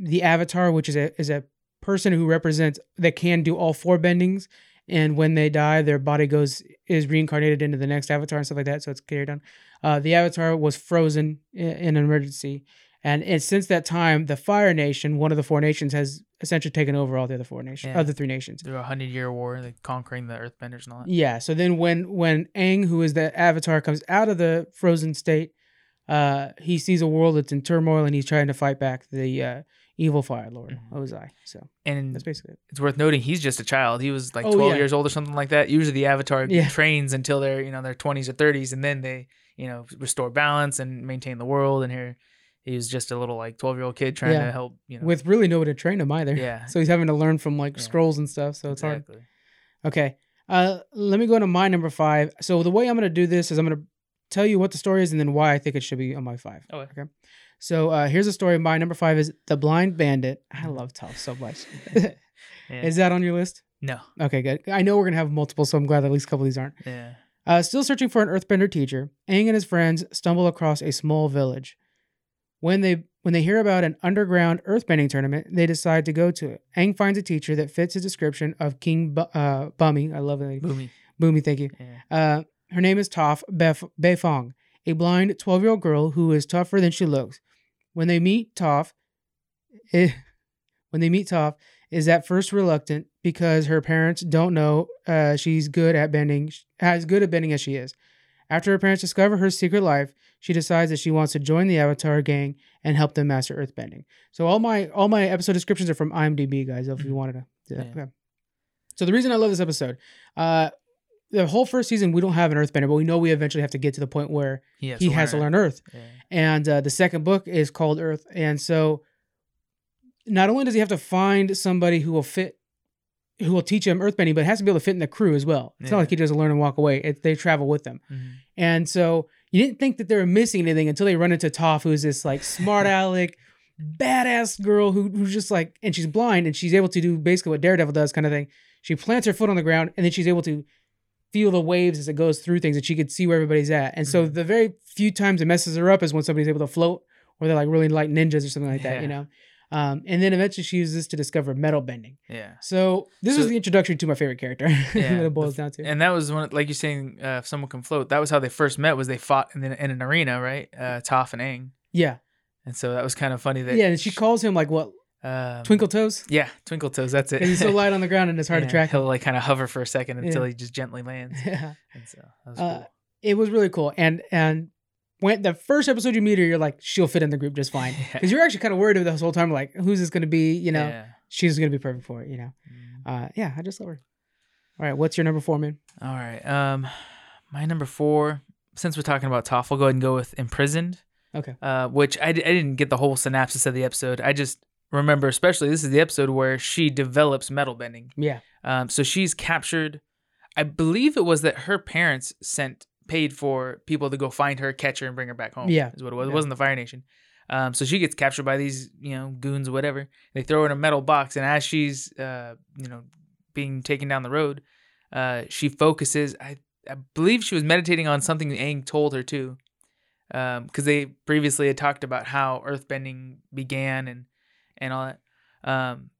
the Avatar, which is a is a person who represents that can do all four bendings, and when they die, their body goes is reincarnated into the next Avatar and stuff like that. So it's carried on. Uh, the Avatar was frozen in, in an emergency, and, and since that time, the Fire Nation, one of the four nations, has essentially taken over all the other four nations, Yeah. other three nations. Through a hundred year war, like conquering the Earthbenders and all that. Yeah. So then when when Aang, who is the avatar, comes out of the frozen state, uh, he sees a world that's in turmoil and he's trying to fight back the uh, evil Fire Lord Mhm. Ozai. So And that's basically it. it's worth noting he's just a child. He was like Oh, 12 yeah. years old or something like that. Usually the Avatar Yeah. trains until they're you know their 20s or 30s, and then they you know restore balance and maintain the world. And here he was just a little like 12 year old kid trying Yeah. to help you know. With really no nobody to train him either. yeah, So he's having to learn from like scrolls and stuff. So it's hard. Okay. Uh, let me go to my number five. So the way I'm gonna do this is I'm gonna tell you what the story is and then why I think it should be on my five. Okay. Okay. So uh, here's a story. of My number five is the Blind Bandit. I love Toph so much. Yeah. is that on your list? no. Okay, good. I know we're gonna have multiple, so I'm glad at least a couple of these aren't. Yeah. Uh, still searching for an Earthbender teacher, Aang and his friends stumble across a small village. When they when they hear about an underground earthbending tournament, they decide to go to it. Aang finds a teacher that fits his description of King Bu- uh, Bummy. I love it. Bumi. Bumi, thank you. Yeah. Uh, her name is Toph Bef- Beifong, a blind 12 year old girl who is tougher than she looks. When they meet Toph, eh, when they meet Toph, is at first reluctant because her parents don't know uh, she's good at bending, as good at bending as she is. After her parents discover her secret life, she decides that she wants to join the Avatar gang and help them master earthbending. So all my all my episode descriptions are from IMDb, guys. If you Mhm. wanted to. Yeah. Okay. So the reason I love this episode, uh, the whole first season we don't have an earthbender, but we know we eventually have to get to the point where He has he to has to learn. learn Earth. Yeah. And uh, the second book is called Earth, and so not only does he have to find somebody who will fit, who will teach him earthbending, but it has to be able to fit in the crew as well. It's not like he just learn and walk away. It, they travel with them, Mhm. and so you didn't think that they were missing anything until they run into Toph, who's this like smart aleck, badass girl who who's just like, and she's blind, and she's able to do basically what Daredevil does, kind of thing. She plants her foot on the ground, and then she's able to feel the waves as it goes through things, and she could see where everybody's at. And so Mhm. the very few times it messes her up is when somebody's able to float, or they're like really like ninjas or something like that, you know. Um, and then eventually she uses this to discover metal bending. Yeah. So this So- is the introduction to my favorite character. Yeah, that it boils f- down to. And that was one, like you're saying, uh, if someone can float, that was how they first met. Was they fought in, the, in an arena, right? Uh, Toph and Aang, yeah, and so that was kind of funny that yeah. And she calls him like what Um, Twinkle Toes. Yeah, Twinkle Toes. That's it. He's so light on the ground and it's hard Yeah, to track. He'll like kind of hover for a second until Yeah. he just gently lands. Yeah. And so that was Uh, cool. It was really cool. And and when the first episode you meet her, you're like, she'll fit in the group just fine. Yeah. Because you're actually kind of worried about this whole time, like, who's this going to be? You know, Yeah. she's going to be perfect for it. You know. Mm. Uh, yeah, I just love her. All right, what's your number four, man? All right. Um, my number four. Since we're talking about Toph, we'll go ahead and go with Imprisoned. Okay. Uh, which I, d- I didn't get the whole synopsis of the episode. I just remember, especially this is the episode where she develops metal bending. Yeah. Um, so she's captured. I believe it was that her parents sent paid for people to go find her, catch her, and bring her back home. Yeah. is what it was. It wasn't the Fire Nation. Um, so she gets captured by these, you know, goons or whatever. They throw her in a metal box, and as she's, uh, you know, being taken down the road, uh, she focuses. I I believe she was meditating on something Aang told her too, because they previously had talked about how earthbending began and and all that. Um,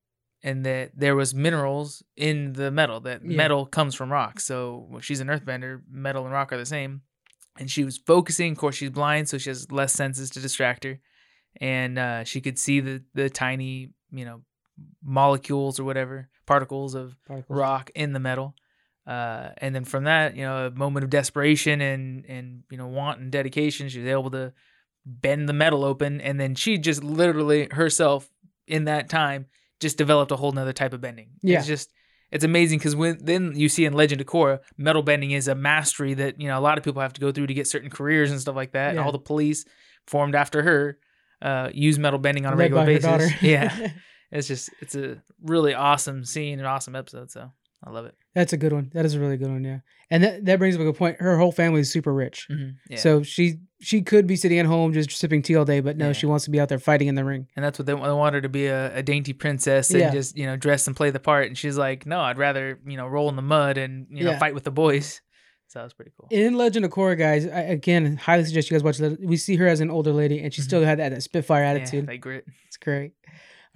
and that there was minerals in the metal. That Yeah. metal comes from rock. So when she's an earthbender. Metal and rock are the same. And she was focusing. Of course, she's blind, so she has less senses to distract her. And uh, she could see the the tiny, you know, molecules or whatever particles of Particles. rock in the metal. Uh, and then from that, you know, a moment of desperation and and you know want and dedication, she was able to bend the metal open, and then she just literally herself in that time just developed a whole nother type of bending. Yeah. it's just it's amazing because when then you see in Legend of Korra, metal bending is a mastery that you know a lot of people have to go through to get certain careers and stuff like that. And all the police formed after her uh, use metal bending on a Led regular basis. yeah, it's just it's a really awesome scene and awesome episode. So I love it. That's a good one. That is a really good one. Yeah. And that, that brings up a good point. Her whole family is super rich. Yeah. So she she could be sitting at home just sipping tea all day, but no, Yeah. she wants to be out there fighting in the ring. and that's what they, they want her to be a, a dainty princess and Yeah. just you know dress and play the part. And she's like, no, I'd rather you know roll in the mud and you know fight with the boys. So that was pretty cool. In Legend of Korra, guys, I, again, highly suggest you guys watch that. We see her as an older lady, and she Mhm. still had that, that Spitfire Yeah, attitude. they grit. it's great.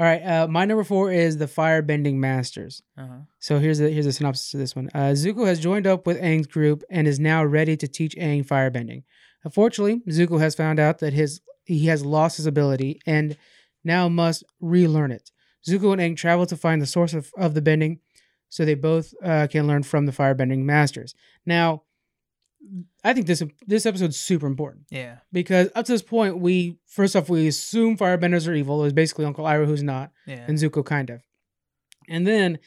All right, uh, my number four is the Firebending Masters. Uh-huh. So here's the here's a synopsis to this one. Uh, Zuko has joined up with Aang's group and is now ready to teach Aang firebending. Unfortunately, Zuko has found out that his he has lost his ability and now must relearn it. Zuko and Aang travel to find the source of, of the bending, so they both uh, can learn from the firebending masters. Now, I think this this episode's super important Yeah. because up to this point, we first off we assume firebenders are evil. It was basically Uncle Iroh who's not Yeah. and Zuko kind of. And then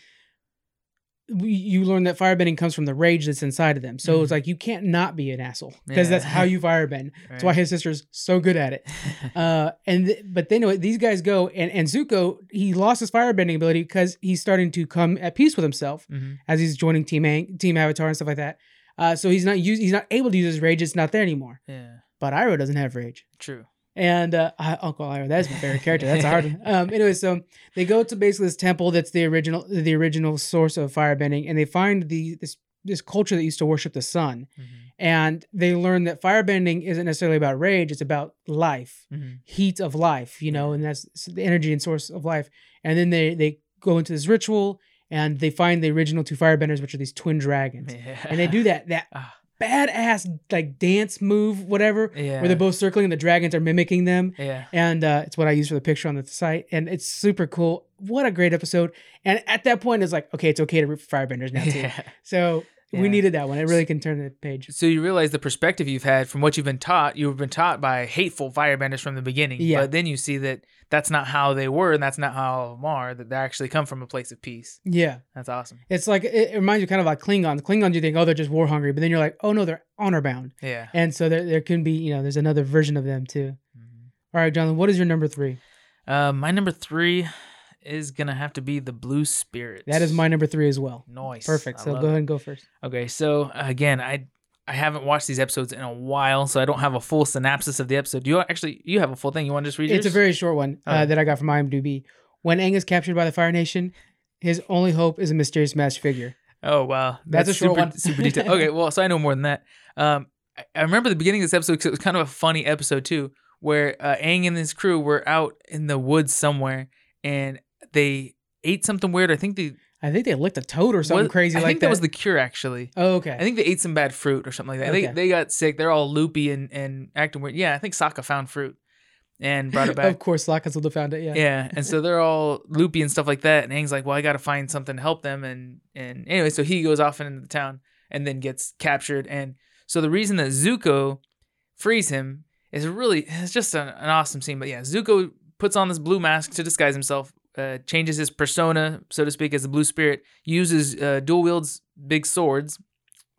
we, you learn that firebending comes from the rage that's inside of them. So it's Mhm. like you can't not be an asshole because that's how you firebend. That's why his sister's so good at it. Uh, and th- but then what these guys go and and Zuko he lost his firebending ability because he's starting to come at peace with himself Mhm. as he's joining Team Ang- Team Avatar and stuff like that. Uh, so he's not use, he's not able to use his rage. It's not there anymore. Yeah. But Iroh doesn't have rage. True. And uh, I, Uncle Iroh, that's my favorite character. That's a hard one. Um, anyway, so they go to basically this temple that's the original, the original source of firebending, and they find the this this culture that used to worship the sun, Mhm. and they learn that firebending isn't necessarily about rage; it's about life, Mhm. heat of life, you know, and that's the energy and source of life. And then they they go into this ritual, and they find the original two firebenders, which are these twin dragons, Yeah. and they do that that Ah. badass like dance move, whatever, Yeah. where they're both circling, and the dragons are mimicking them Yeah. and uh, it's what I use for the picture on the site, and it's super cool. What a great episode! And at that point, it's like, okay, it's okay to root for firebenders now too. Yeah. So Yeah. we needed that one. It really can turn the page. So you realize the perspective you've had from what you've been taught. You've been taught by hateful firebenders from the beginning. Yeah. But then you see that that's not how they were, and that's not how all of them are. That they actually come from a place of peace. Yeah, That's awesome. it's like it, reminds you kind of like Klingons. Klingons, you think, oh, they're just war hungry, but then you're like, oh no, they're honor bound, Yeah. and so there there can be, you know, there's another version of them too. Mhm. All right, Jonathan, what is your number three? Uh, my number three is gonna have to be the Blue Spirits. That is my number three as well. Nice. Perfect. I So go it. ahead and go first. Okay, so again, I I haven't watched these episodes in a while, so I don't have a full synopsis of the episode. Do you actually you have a full thing? You want to just read it? It's a very short one uh, that I got from IMDb. When Aang is captured by the Fire Nation, his only hope is a mysterious masked figure. Oh wow, That's a short super, one. super detailed. Okay, well, so I know more than that. Um, I, I remember the beginning of this episode because it was kind of a funny episode too, where uh, Aang and his crew were out in the woods somewhere, and they ate something weird. I think they I think they licked a toad or something what- crazy I like think that. that was the cure actually. oh, okay. I think they ate some bad fruit or something like that. Okay. They they got sick. They're all loopy and and acting weird. Yeah, I think Sokka found fruit, and brought it back. Of course, Lockus would have found it. Yeah. yeah, and so they're all loopy and stuff like that. And Aang's like, "Well, I got to find something to help them." And and anyway, so he goes off into the town and then gets captured. And so the reason that Zuko frees him is really it's just an, an awesome scene. But yeah, Zuko puts on this blue mask to disguise himself, uh, changes his persona, so to speak, as the blue spirit, uses uh, dual wields big swords,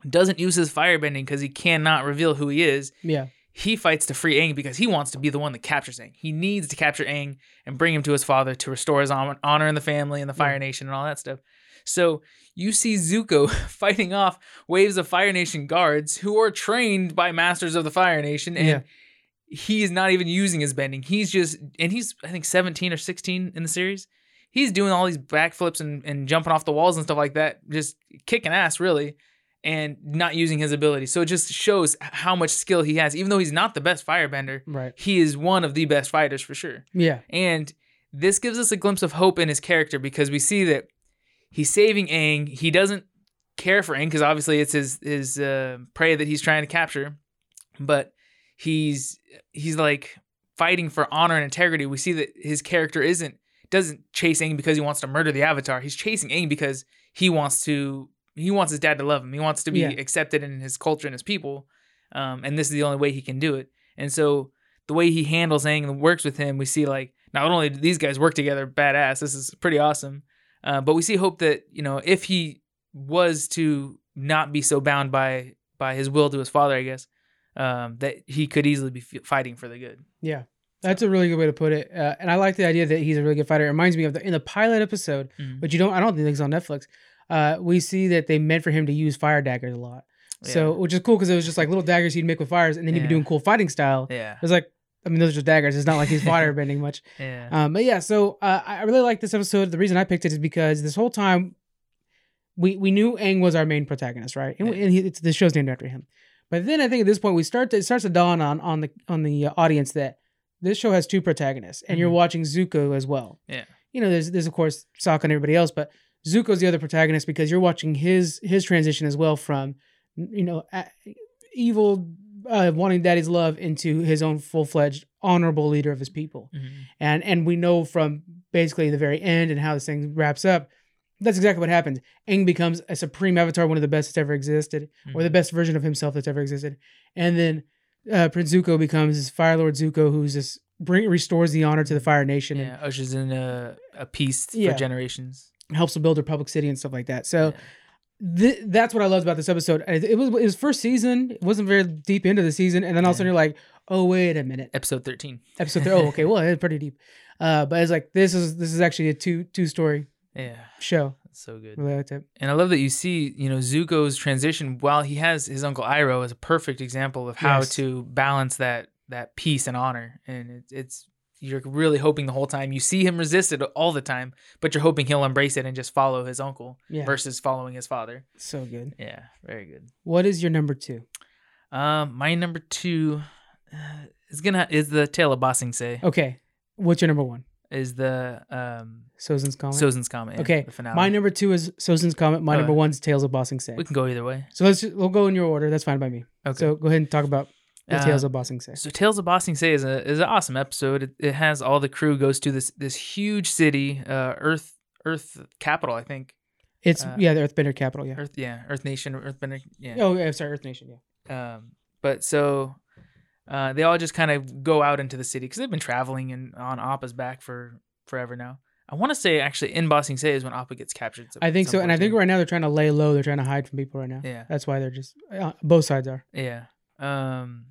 doesn't use his firebending because he cannot reveal who he is. Yeah. He fights to free Aang because he wants to be the one that captures Aang. He needs to capture Aang and bring him to his father to restore his honor in the family and the Fire Nation and all that stuff. So you see Zuko fighting off waves of Fire Nation guards who are trained by masters of the Fire Nation, and Yeah. He is not even using his bending. He's just, and he's I think 17 or 16 in the series. He's doing all these backflips and, and jumping off the walls and stuff like that, just kicking ass really, and not using his ability. So it just shows how much skill he has. Even though he's not the best firebender, Right. he is one of the best fighters for sure. Yeah. And this gives us a glimpse of hope in his character because we see that he's saving Aang. He doesn't care for Aang because obviously it's his his uh, prey that he's trying to capture, but he's he's like fighting for honor and integrity. We see that his character isn't doesn't chase Aang because he wants to murder the Avatar. He's chasing Aang because he wants to he wants his dad to love him. He wants to be Yeah. accepted in his culture and his people, um, and this is the only way he can do it. And so the way he handles Aang and works with him, we see like not only do these guys work together, badass. This is pretty awesome. Uh, but we see hope that you know if he was to not be so bound by by his will to his father, I guess um, that he could easily be f- fighting for the good. Yeah. That's a really good way to put it. Uh, and I like the idea that he's a really good fighter. It reminds me of the in the pilot episode, Mhm. but you don't I don't think it's on Netflix. Uh, we see that they meant for him to use fire daggers a lot. So, which is cool because it was just like little daggers he'd make with fires, and then he'd be doing cool fighting style. yeah, It was like, I mean, those are just daggers. It's not like he's fire bending much. yeah, Um, but yeah, so uh, I really like this episode. The reason I picked it is because this whole time we we knew Aang was our main protagonist, right? And, Yeah. and he, it's, the show's named after him. But then I think at this point we start to, it starts to dawn on on the on the uh, audience that this show has two protagonists, and you're Mhm. watching Zuko as well. Yeah. You know, there's there's of course Sokka and everybody else, but Zuko's the other protagonist because you're watching his his transition as well from you know evil uh, wanting daddy's love into his own full fledged honorable leader of his people Mhm. and and we know from basically the very end and how this thing wraps up that's exactly what happens Aang becomes a supreme avatar one of the best that's ever existed or the Mhm. best version of himself that's ever existed and then uh, prince zuko becomes fire lord zuko who's just bring restores the honor to the fire nation yeah, ushers in a, a peace Yeah. for generations. helps to build a public city and stuff like that so Yeah. th- that's what I loved about this episode. It it was it was first season. It wasn't very deep into the season, and then all of a sudden you're like, oh wait a minute, episode thirteen. episode three. Oh okay, well it's pretty deep. Uh, but it's like this is this is actually a two two story Yeah, show. that's so good. Really liked it. And I love that you see, you know, Zuko's transition while he has his uncle Iroh as a perfect example of how Yes. to balance that that peace and honor. And it, it's you're really hoping the whole time you see him resist it all the time, but you're hoping he'll embrace it and just follow his uncle Yeah, versus following his father. so good. Yeah, very good. What is your number two? Um, my number two uh, is gonna is the Tale of Ba Sing Se Okay, what's your number one? Is the um Sozin's Comet. Sozin's Comet. yeah, Okay, the finale. My number two is Sozin's Comet. My number one's Tales of Ba Sing Se. we can go either way. So let's just, we'll go in your order. That's fine by me. Okay. So go ahead and talk about the Uh, Tales of Ba Sing Se. So Tales of Ba Sing Se is a is an awesome episode. It, it has all the crew goes to this this huge city, uh, Earth Earth capital, I think. It's uh, yeah, the Earthbender capital. Yeah. Earth, yeah, Earth Nation, Earthbender, yeah. Oh yeah, sorry, Earth Nation. Yeah. Um, but so uh, they all just kind of go out into the city because they've been traveling and on Appa's back for forever now. I want to say actually in Ba Sing Se is when Appa gets captured. I think so, and I think right now they're trying to lay low. They're trying to hide from people right now. Yeah. That's why they're just uh, both sides are. Yeah. Um,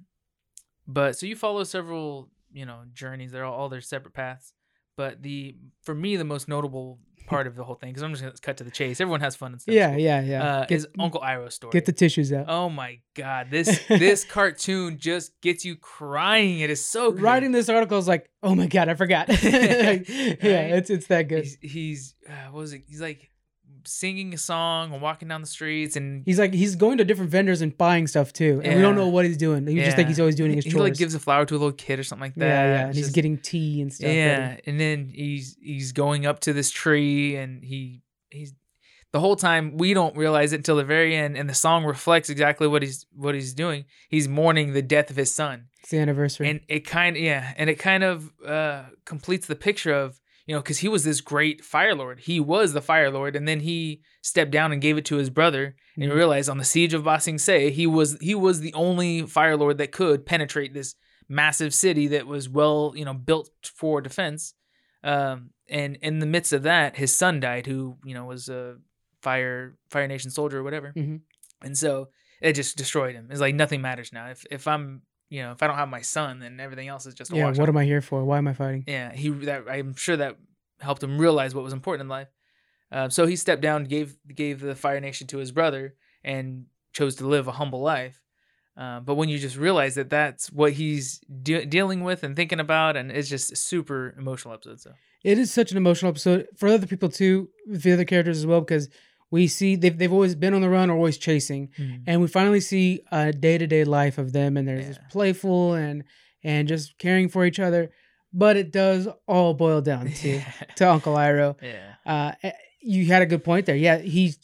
but so you follow several, you know, journeys. They're all, all their separate paths. But the for me the most notable part of the whole thing, because I'm just gonna cut to the chase. Everyone has fun and stuff. Yeah, yeah, yeah. Uh, get, is Uncle Iroh's story. get the tissues out. oh my god, this this cartoon just gets you crying. It is so good. Writing this article is like, oh my god, I forgot. Like, yeah, it's it's that good. He's, he's uh, what was it? He's like singing a song and walking down the streets and He's like he's going to different vendors and buying stuff too, and we don't know what he's doing. We just think he's always doing his he chores. like gives a flower to a little kid or something like that. yeah, yeah, and It's he's just- getting tea and stuff. ready. Yeah, and then he's he's going up to this tree, and he he's the whole time we don't realize it until the very end, and the song reflects exactly what he's what he's doing. He's mourning the death of his son. It's the anniversary. and it kind yeah and it kind of uh completes the picture of you know because he was this great fire lord. He was the fire lord and then he stepped down and gave it to his brother and he Mhm. realized on the siege of Ba Sing Se he was he was the only fire lord that could penetrate this massive city that was well you know built for defense. Um and in the midst of that his son died who you know was a fire fire nation soldier or whatever. Mhm. and so it just destroyed him. It's like nothing matters now. If if i'm you know if i don't have my son then everything else is just a yeah, what am I here for? Why am I fighting? yeah, he that I'm sure that helped him realize what was important in life. Uh, so he stepped down, gave gave the Fire Nation to his brother, and chose to live a humble life. Uh, but when you just realize that that's what he's de- dealing with and thinking about, and it's just a super emotional episode. So It is such an emotional episode for other people too, the other characters as well, because we see they've they've always been on the run or always chasing, and we finally see a day to day life of them, and they're just playful and and just caring for each other. But it does all boil down to yeah, to Uncle Iroh. yeah, Uh, eh, you had a good point there. Yeah, he's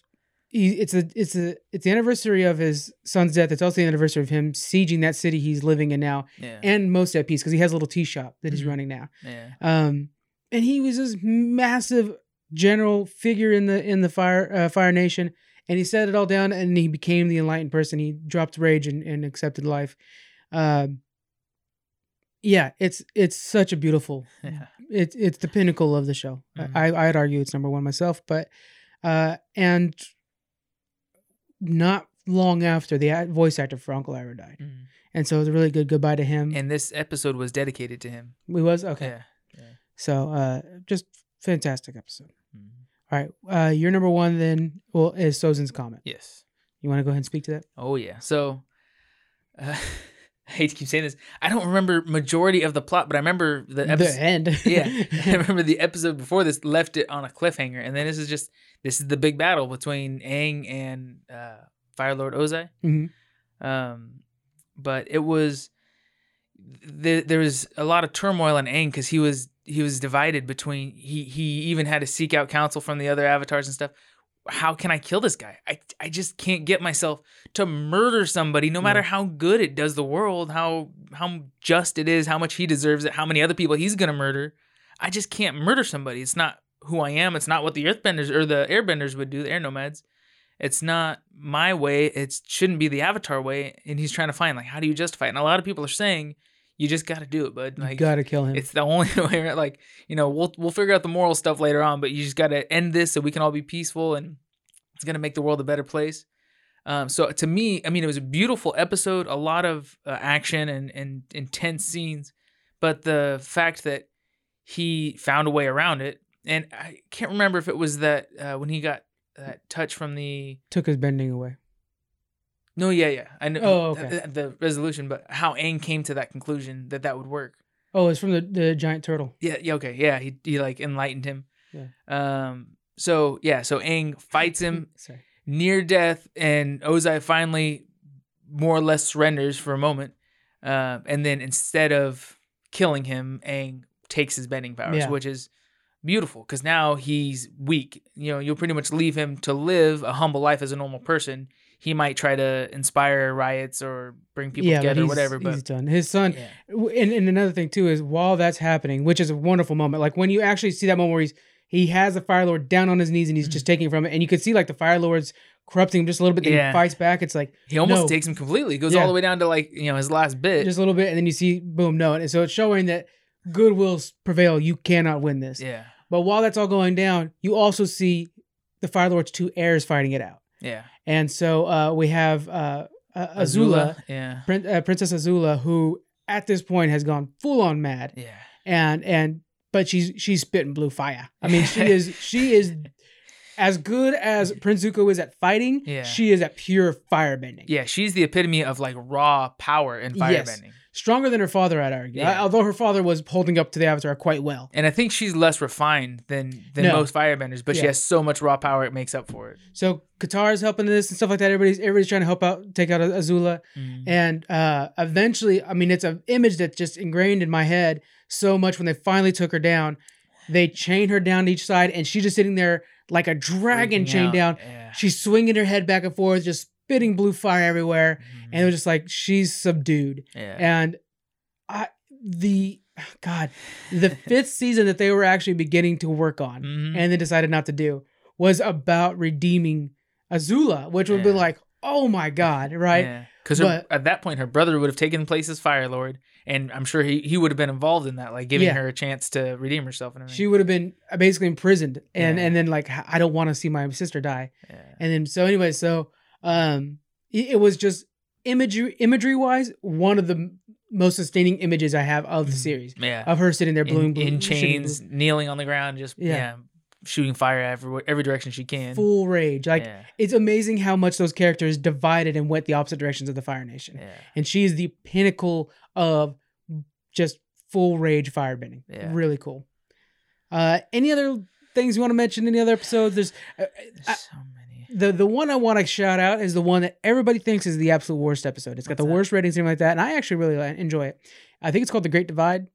he it's a it's a it's the anniversary of his son's death. It's also the anniversary of him sieging that city he's living in now, yeah, and most at peace because he has a little tea shop that he's Mhm. running now. yeah. Um, and he was this massive general figure in the in the fire uh, Fire Nation, and he set it all down, and he became the enlightened person. He dropped rage and, and accepted life. Um, yeah, it's it's such a beautiful. yeah. It's it's the pinnacle of the show. Mhm. I I'd argue it's number one myself, but uh, and not long after the voice actor for Uncle Iroh died, Mhm. and so it was a really good goodbye to him. And this episode was dedicated to him. we was okay. Yeah. So uh just fantastic episode. Mhm. All right. Uh your number one then well is Sozin's Comet. Yes. You want to go ahead and speak to that? Oh yeah. So uh, I hate to keep saying this. I don't remember majority of the plot, but I remember the episode. the end. yeah, I remember the episode before this left it on a cliffhanger, and then this is just this is the big battle between Aang and uh, Fire Lord Ozai. Mhm. Um, but it was th- there was a lot of turmoil in Aang because he was he was divided between he he even had to seek out counsel from the other avatars and stuff. How can I kill this guy? I I just can't get myself to murder somebody, no matter how good it does the world, how how just it is, how much he deserves it, how many other people he's gonna murder. I just can't murder somebody. It's not who I am. It's not what the Earthbenders or the Airbenders would do, the Air Nomads. It's not my way. It shouldn't be the Avatar way. And he's trying to find like, how do you justify it? And a lot of people are saying, you just got to do it, bud. You gotta kill him. it's the only way. right? Like, you know, we'll we'll figure out the moral stuff later on, but you just got to end this so we can all be peaceful, and it's gonna make the world a better place. Um, so to me, I mean, it was a beautiful episode, a lot of uh, action and and intense scenes, but the fact that he found a way around it, and I can't remember if it was that uh, when he got that touch from the Took his bending away. No, yeah, yeah, I know Oh, okay. the, the resolution, but how Aang came to that conclusion that that would work. Oh, it's from the, the giant turtle. Yeah, yeah, okay, yeah. He he like enlightened him. Yeah. Um. So yeah, so Aang fights him Sorry. near death, and Ozai finally more or less surrenders for a moment. Uh, and then instead of killing him, Aang takes his bending powers, Yeah. which is beautiful because now he's weak. You know, you'll pretty much leave him to live a humble life as a normal person. He might try to inspire riots or bring people yeah, together, he's, whatever. But he's done. His son, yeah, and, and another thing too is while that's happening, which is a wonderful moment. Like when you actually see that moment where he's he has the Fire Lord down on his knees and he's just mm-hmm. taking from it, and you can see like the Fire Lord's corrupting him just a little bit. Then Yeah. he fights back. It's like he almost No. takes him completely. He goes Yeah. all the way down to like you know his last bit. just a little bit, and then you see boom, no, and so it's showing that good will prevail. You cannot win this. yeah, But while that's all going down, you also see the Fire Lord's two heirs fighting it out. Yeah. And so uh, we have uh, uh, Azula, yeah, Prin- uh, Princess Azula, who at this point has gone full on mad, yeah. and and but she's she's spitting blue fire. I mean, she is she is as good as Prince Zuko is at fighting. Yeah. she is at pure firebending. Yeah, she's the epitome of like raw power and firebending. Yes. stronger than her father, I'd argue. Yeah. Although her father was holding up to the Avatar quite well. And I think she's less refined than than No. most firebenders, but she has so much raw power it makes up for it. So Katara is helping this and stuff like that. Everybody's everybody's trying to help out, take out Azula. And uh, eventually, I mean, it's an image that's just ingrained in my head so much when they finally took her down. They chained her down to each side, and she's just sitting there like a dragon Freaking chained out. down. Yeah. She's swinging her head back and forth, just spitting blue fire everywhere. And it was just like she's subdued. yeah. And I the God, the fifth season that they were actually beginning to work on Mhm. and then decided not to do was about redeeming Azula, which would be like, oh my God, right? Because at that point, her brother would have taken place as Fire Lord, and I'm sure he, he would have been involved in that, like giving Yeah. her a chance to redeem herself and everything. She would have been basically imprisoned, and Yeah. and then like I don't want to see my sister die, yeah. and then so anyway, so um, it, it was just imagery imagery wise one of the most sustaining images I have of the Mhm. series yeah. of her sitting there in, blue, in shooting chains, kneeling on the ground, just Yeah. Shooting fire every every direction she can. full rage. Like yeah. it's amazing how much those characters divided and went the opposite directions of the Fire Nation. yeah. And she is the pinnacle of just full rage firebending. Yeah. Really cool. Uh, any other things you want to mention? Any other episodes? There's uh, There's I- so many. the the one I want to shout out is the one that everybody thinks is the absolute worst episode. It's got What's the that? worst ratings, something like that, and I actually really enjoy it. I think it's called the Great Divide,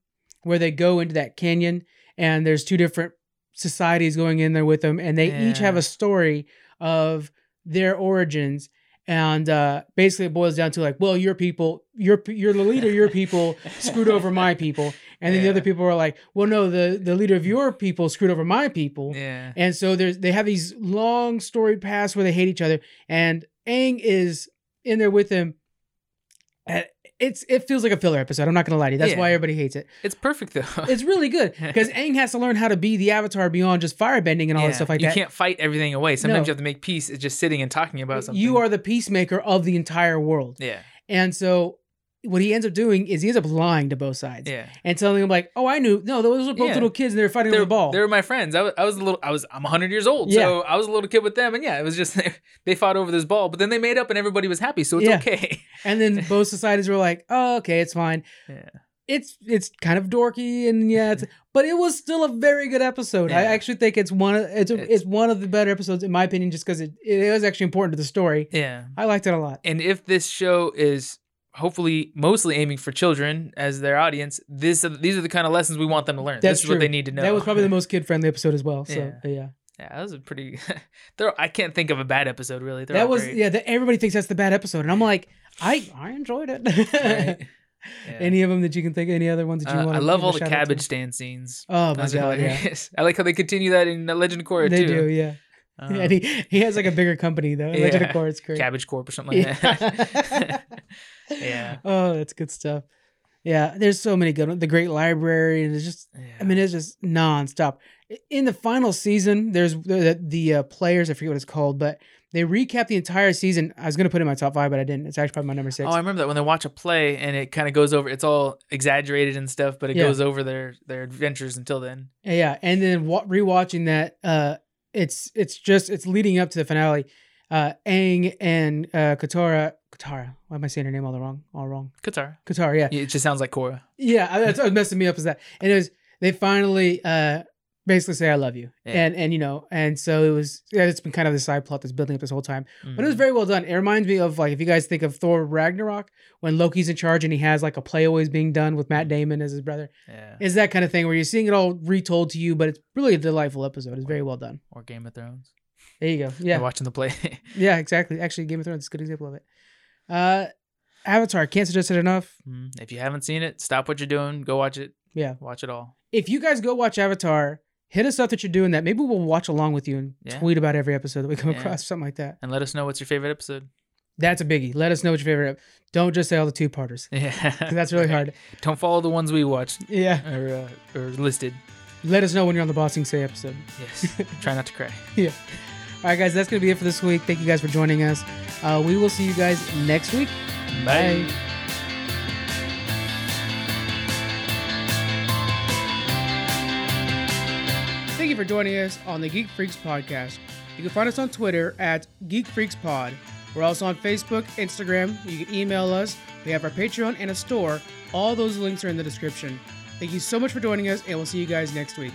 where they go into that canyon and there's two different societies going in there with them, and they each have a story of their origins. And uh, basically, it boils down to like, well, your people, your you're the leader, your people screwed over my people, and then the other people are like, well, no, the the leader of your people screwed over my people, Yeah. and so there's they have these long story paths where they hate each other, and Aang is in there with them. And it's it feels like a filler episode. I'm not gonna lie to you. That's why everybody hates it. It's perfect though. It's really good because Aang has to learn how to be the Avatar beyond just firebending and all that stuff like you that. You can't fight everything away. Sometimes No. you have to make peace. It's just sitting and talking about something. You are the peacemaker of the entire world, Yeah. and so what he ends up doing is he ends up lying to both sides Yeah. and telling them like, "Oh, I knew. No, those were both Yeah. little kids and they were fighting over the ball." they were my friends. I was, I was a little. I was. I'm 100 years old, Yeah. so I was a little kid with them, and yeah, it was just they fought over this ball, but then they made up, and everybody was happy, so it's Yeah. okay. And then both societies were like, "Oh, okay, it's fine." Yeah. It's it's kind of dorky and yeah, it's, but it was still a very good episode. I actually think it's one of it's, a, It's- it's one of the better episodes in my opinion, just because it it was actually important to the story. Yeah. I liked it a lot. And if this show is hopefully mostly aiming for children as their audience, this these are the kind of lessons we want them to learn. That's this is what true. they need to know. That was probably the most kid friendly episode as well. So Yeah. yeah, yeah. Yeah, that was a pretty. I can't think of a bad episode really. They're that was great. yeah. That everybody thinks that's the bad episode, and I'm like, I I enjoyed it. Right? Yeah. Any of them that you can think? of? Any other ones that you Uh, want? I love all the cabbage stand scenes. Oh my Those are god, yeah. hilarious. I like how they continue that in Legend of Korra They too. do, yeah. Um, and he, he has like a bigger company though. Legend of Yeah. Korra, it's great. Cabbage Corp or something like that. Yeah. Yeah. Oh, that's good stuff. Yeah, there's so many good ones. The Great Library, and it's just, I mean, it's just nonstop. In the final season, there's the, the uh, players, I forget what it's called, but they recap the entire season. I was going to put it in my top five, but I didn't. It's actually probably my number six. Oh, I remember that when they watch a play and it kind of goes over. It's all exaggerated and stuff, but it Yeah. goes over their their adventures until then. yeah, and then wa- rewatching that, uh, it's it's just it's leading up to the finale. Uh, Aang and uh, Katara, Katara. Why am I saying her name all the wrong? All wrong. Katara. Katara. Yeah, It just sounds like Korra. Yeah, that's what messing me up is that. And it was they finally uh basically say I love you. Yeah. And and you know, and so it was yeah, it's been kind of the side plot that's building up this whole time. But it was Mhm. very well done. It reminds me of like if you guys think of Thor Ragnarok when Loki's in charge and he has like a play always being done with Matt Damon as his brother. yeah. It's that kind of thing where you're seeing it all retold to you, but it's really a delightful episode. It's very well done. Or Game of Thrones. There you go. Yeah. Yeah. watching the play. Yeah, exactly. Actually Game of Thrones is a good example of it. Uh Avatar, can't suggest it enough. Mhm. if you haven't seen it, stop what you're doing. Go watch it. Yeah. Watch it all. if you guys go watch Avatar, hit us up that you're doing that. Maybe we'll watch along with you and Yeah. tweet about every episode that we come Yeah. across, something like that. And let us know what's your favorite episode. That's a biggie. Let us know what your favorite. Don't just say all the two parters. Yeah. That's really hard. Don't follow the ones we watched Yeah. or, uh, or listed. Let us know when you're on the Ba Sing Se episode. Yes. Try not to cry. All right, guys, that's going to be it for this week. Thank you guys for joining us. Uh, we will see you guys next week. Bye. Thank you for joining us on the Geek Freaks podcast. You can find us on Twitter at Geek Freaks Pod. We're also on Facebook, Instagram. You can email us. We have our Patreon and a store. All those links are in the description. Thank you so much for joining us, and we'll see you guys next week.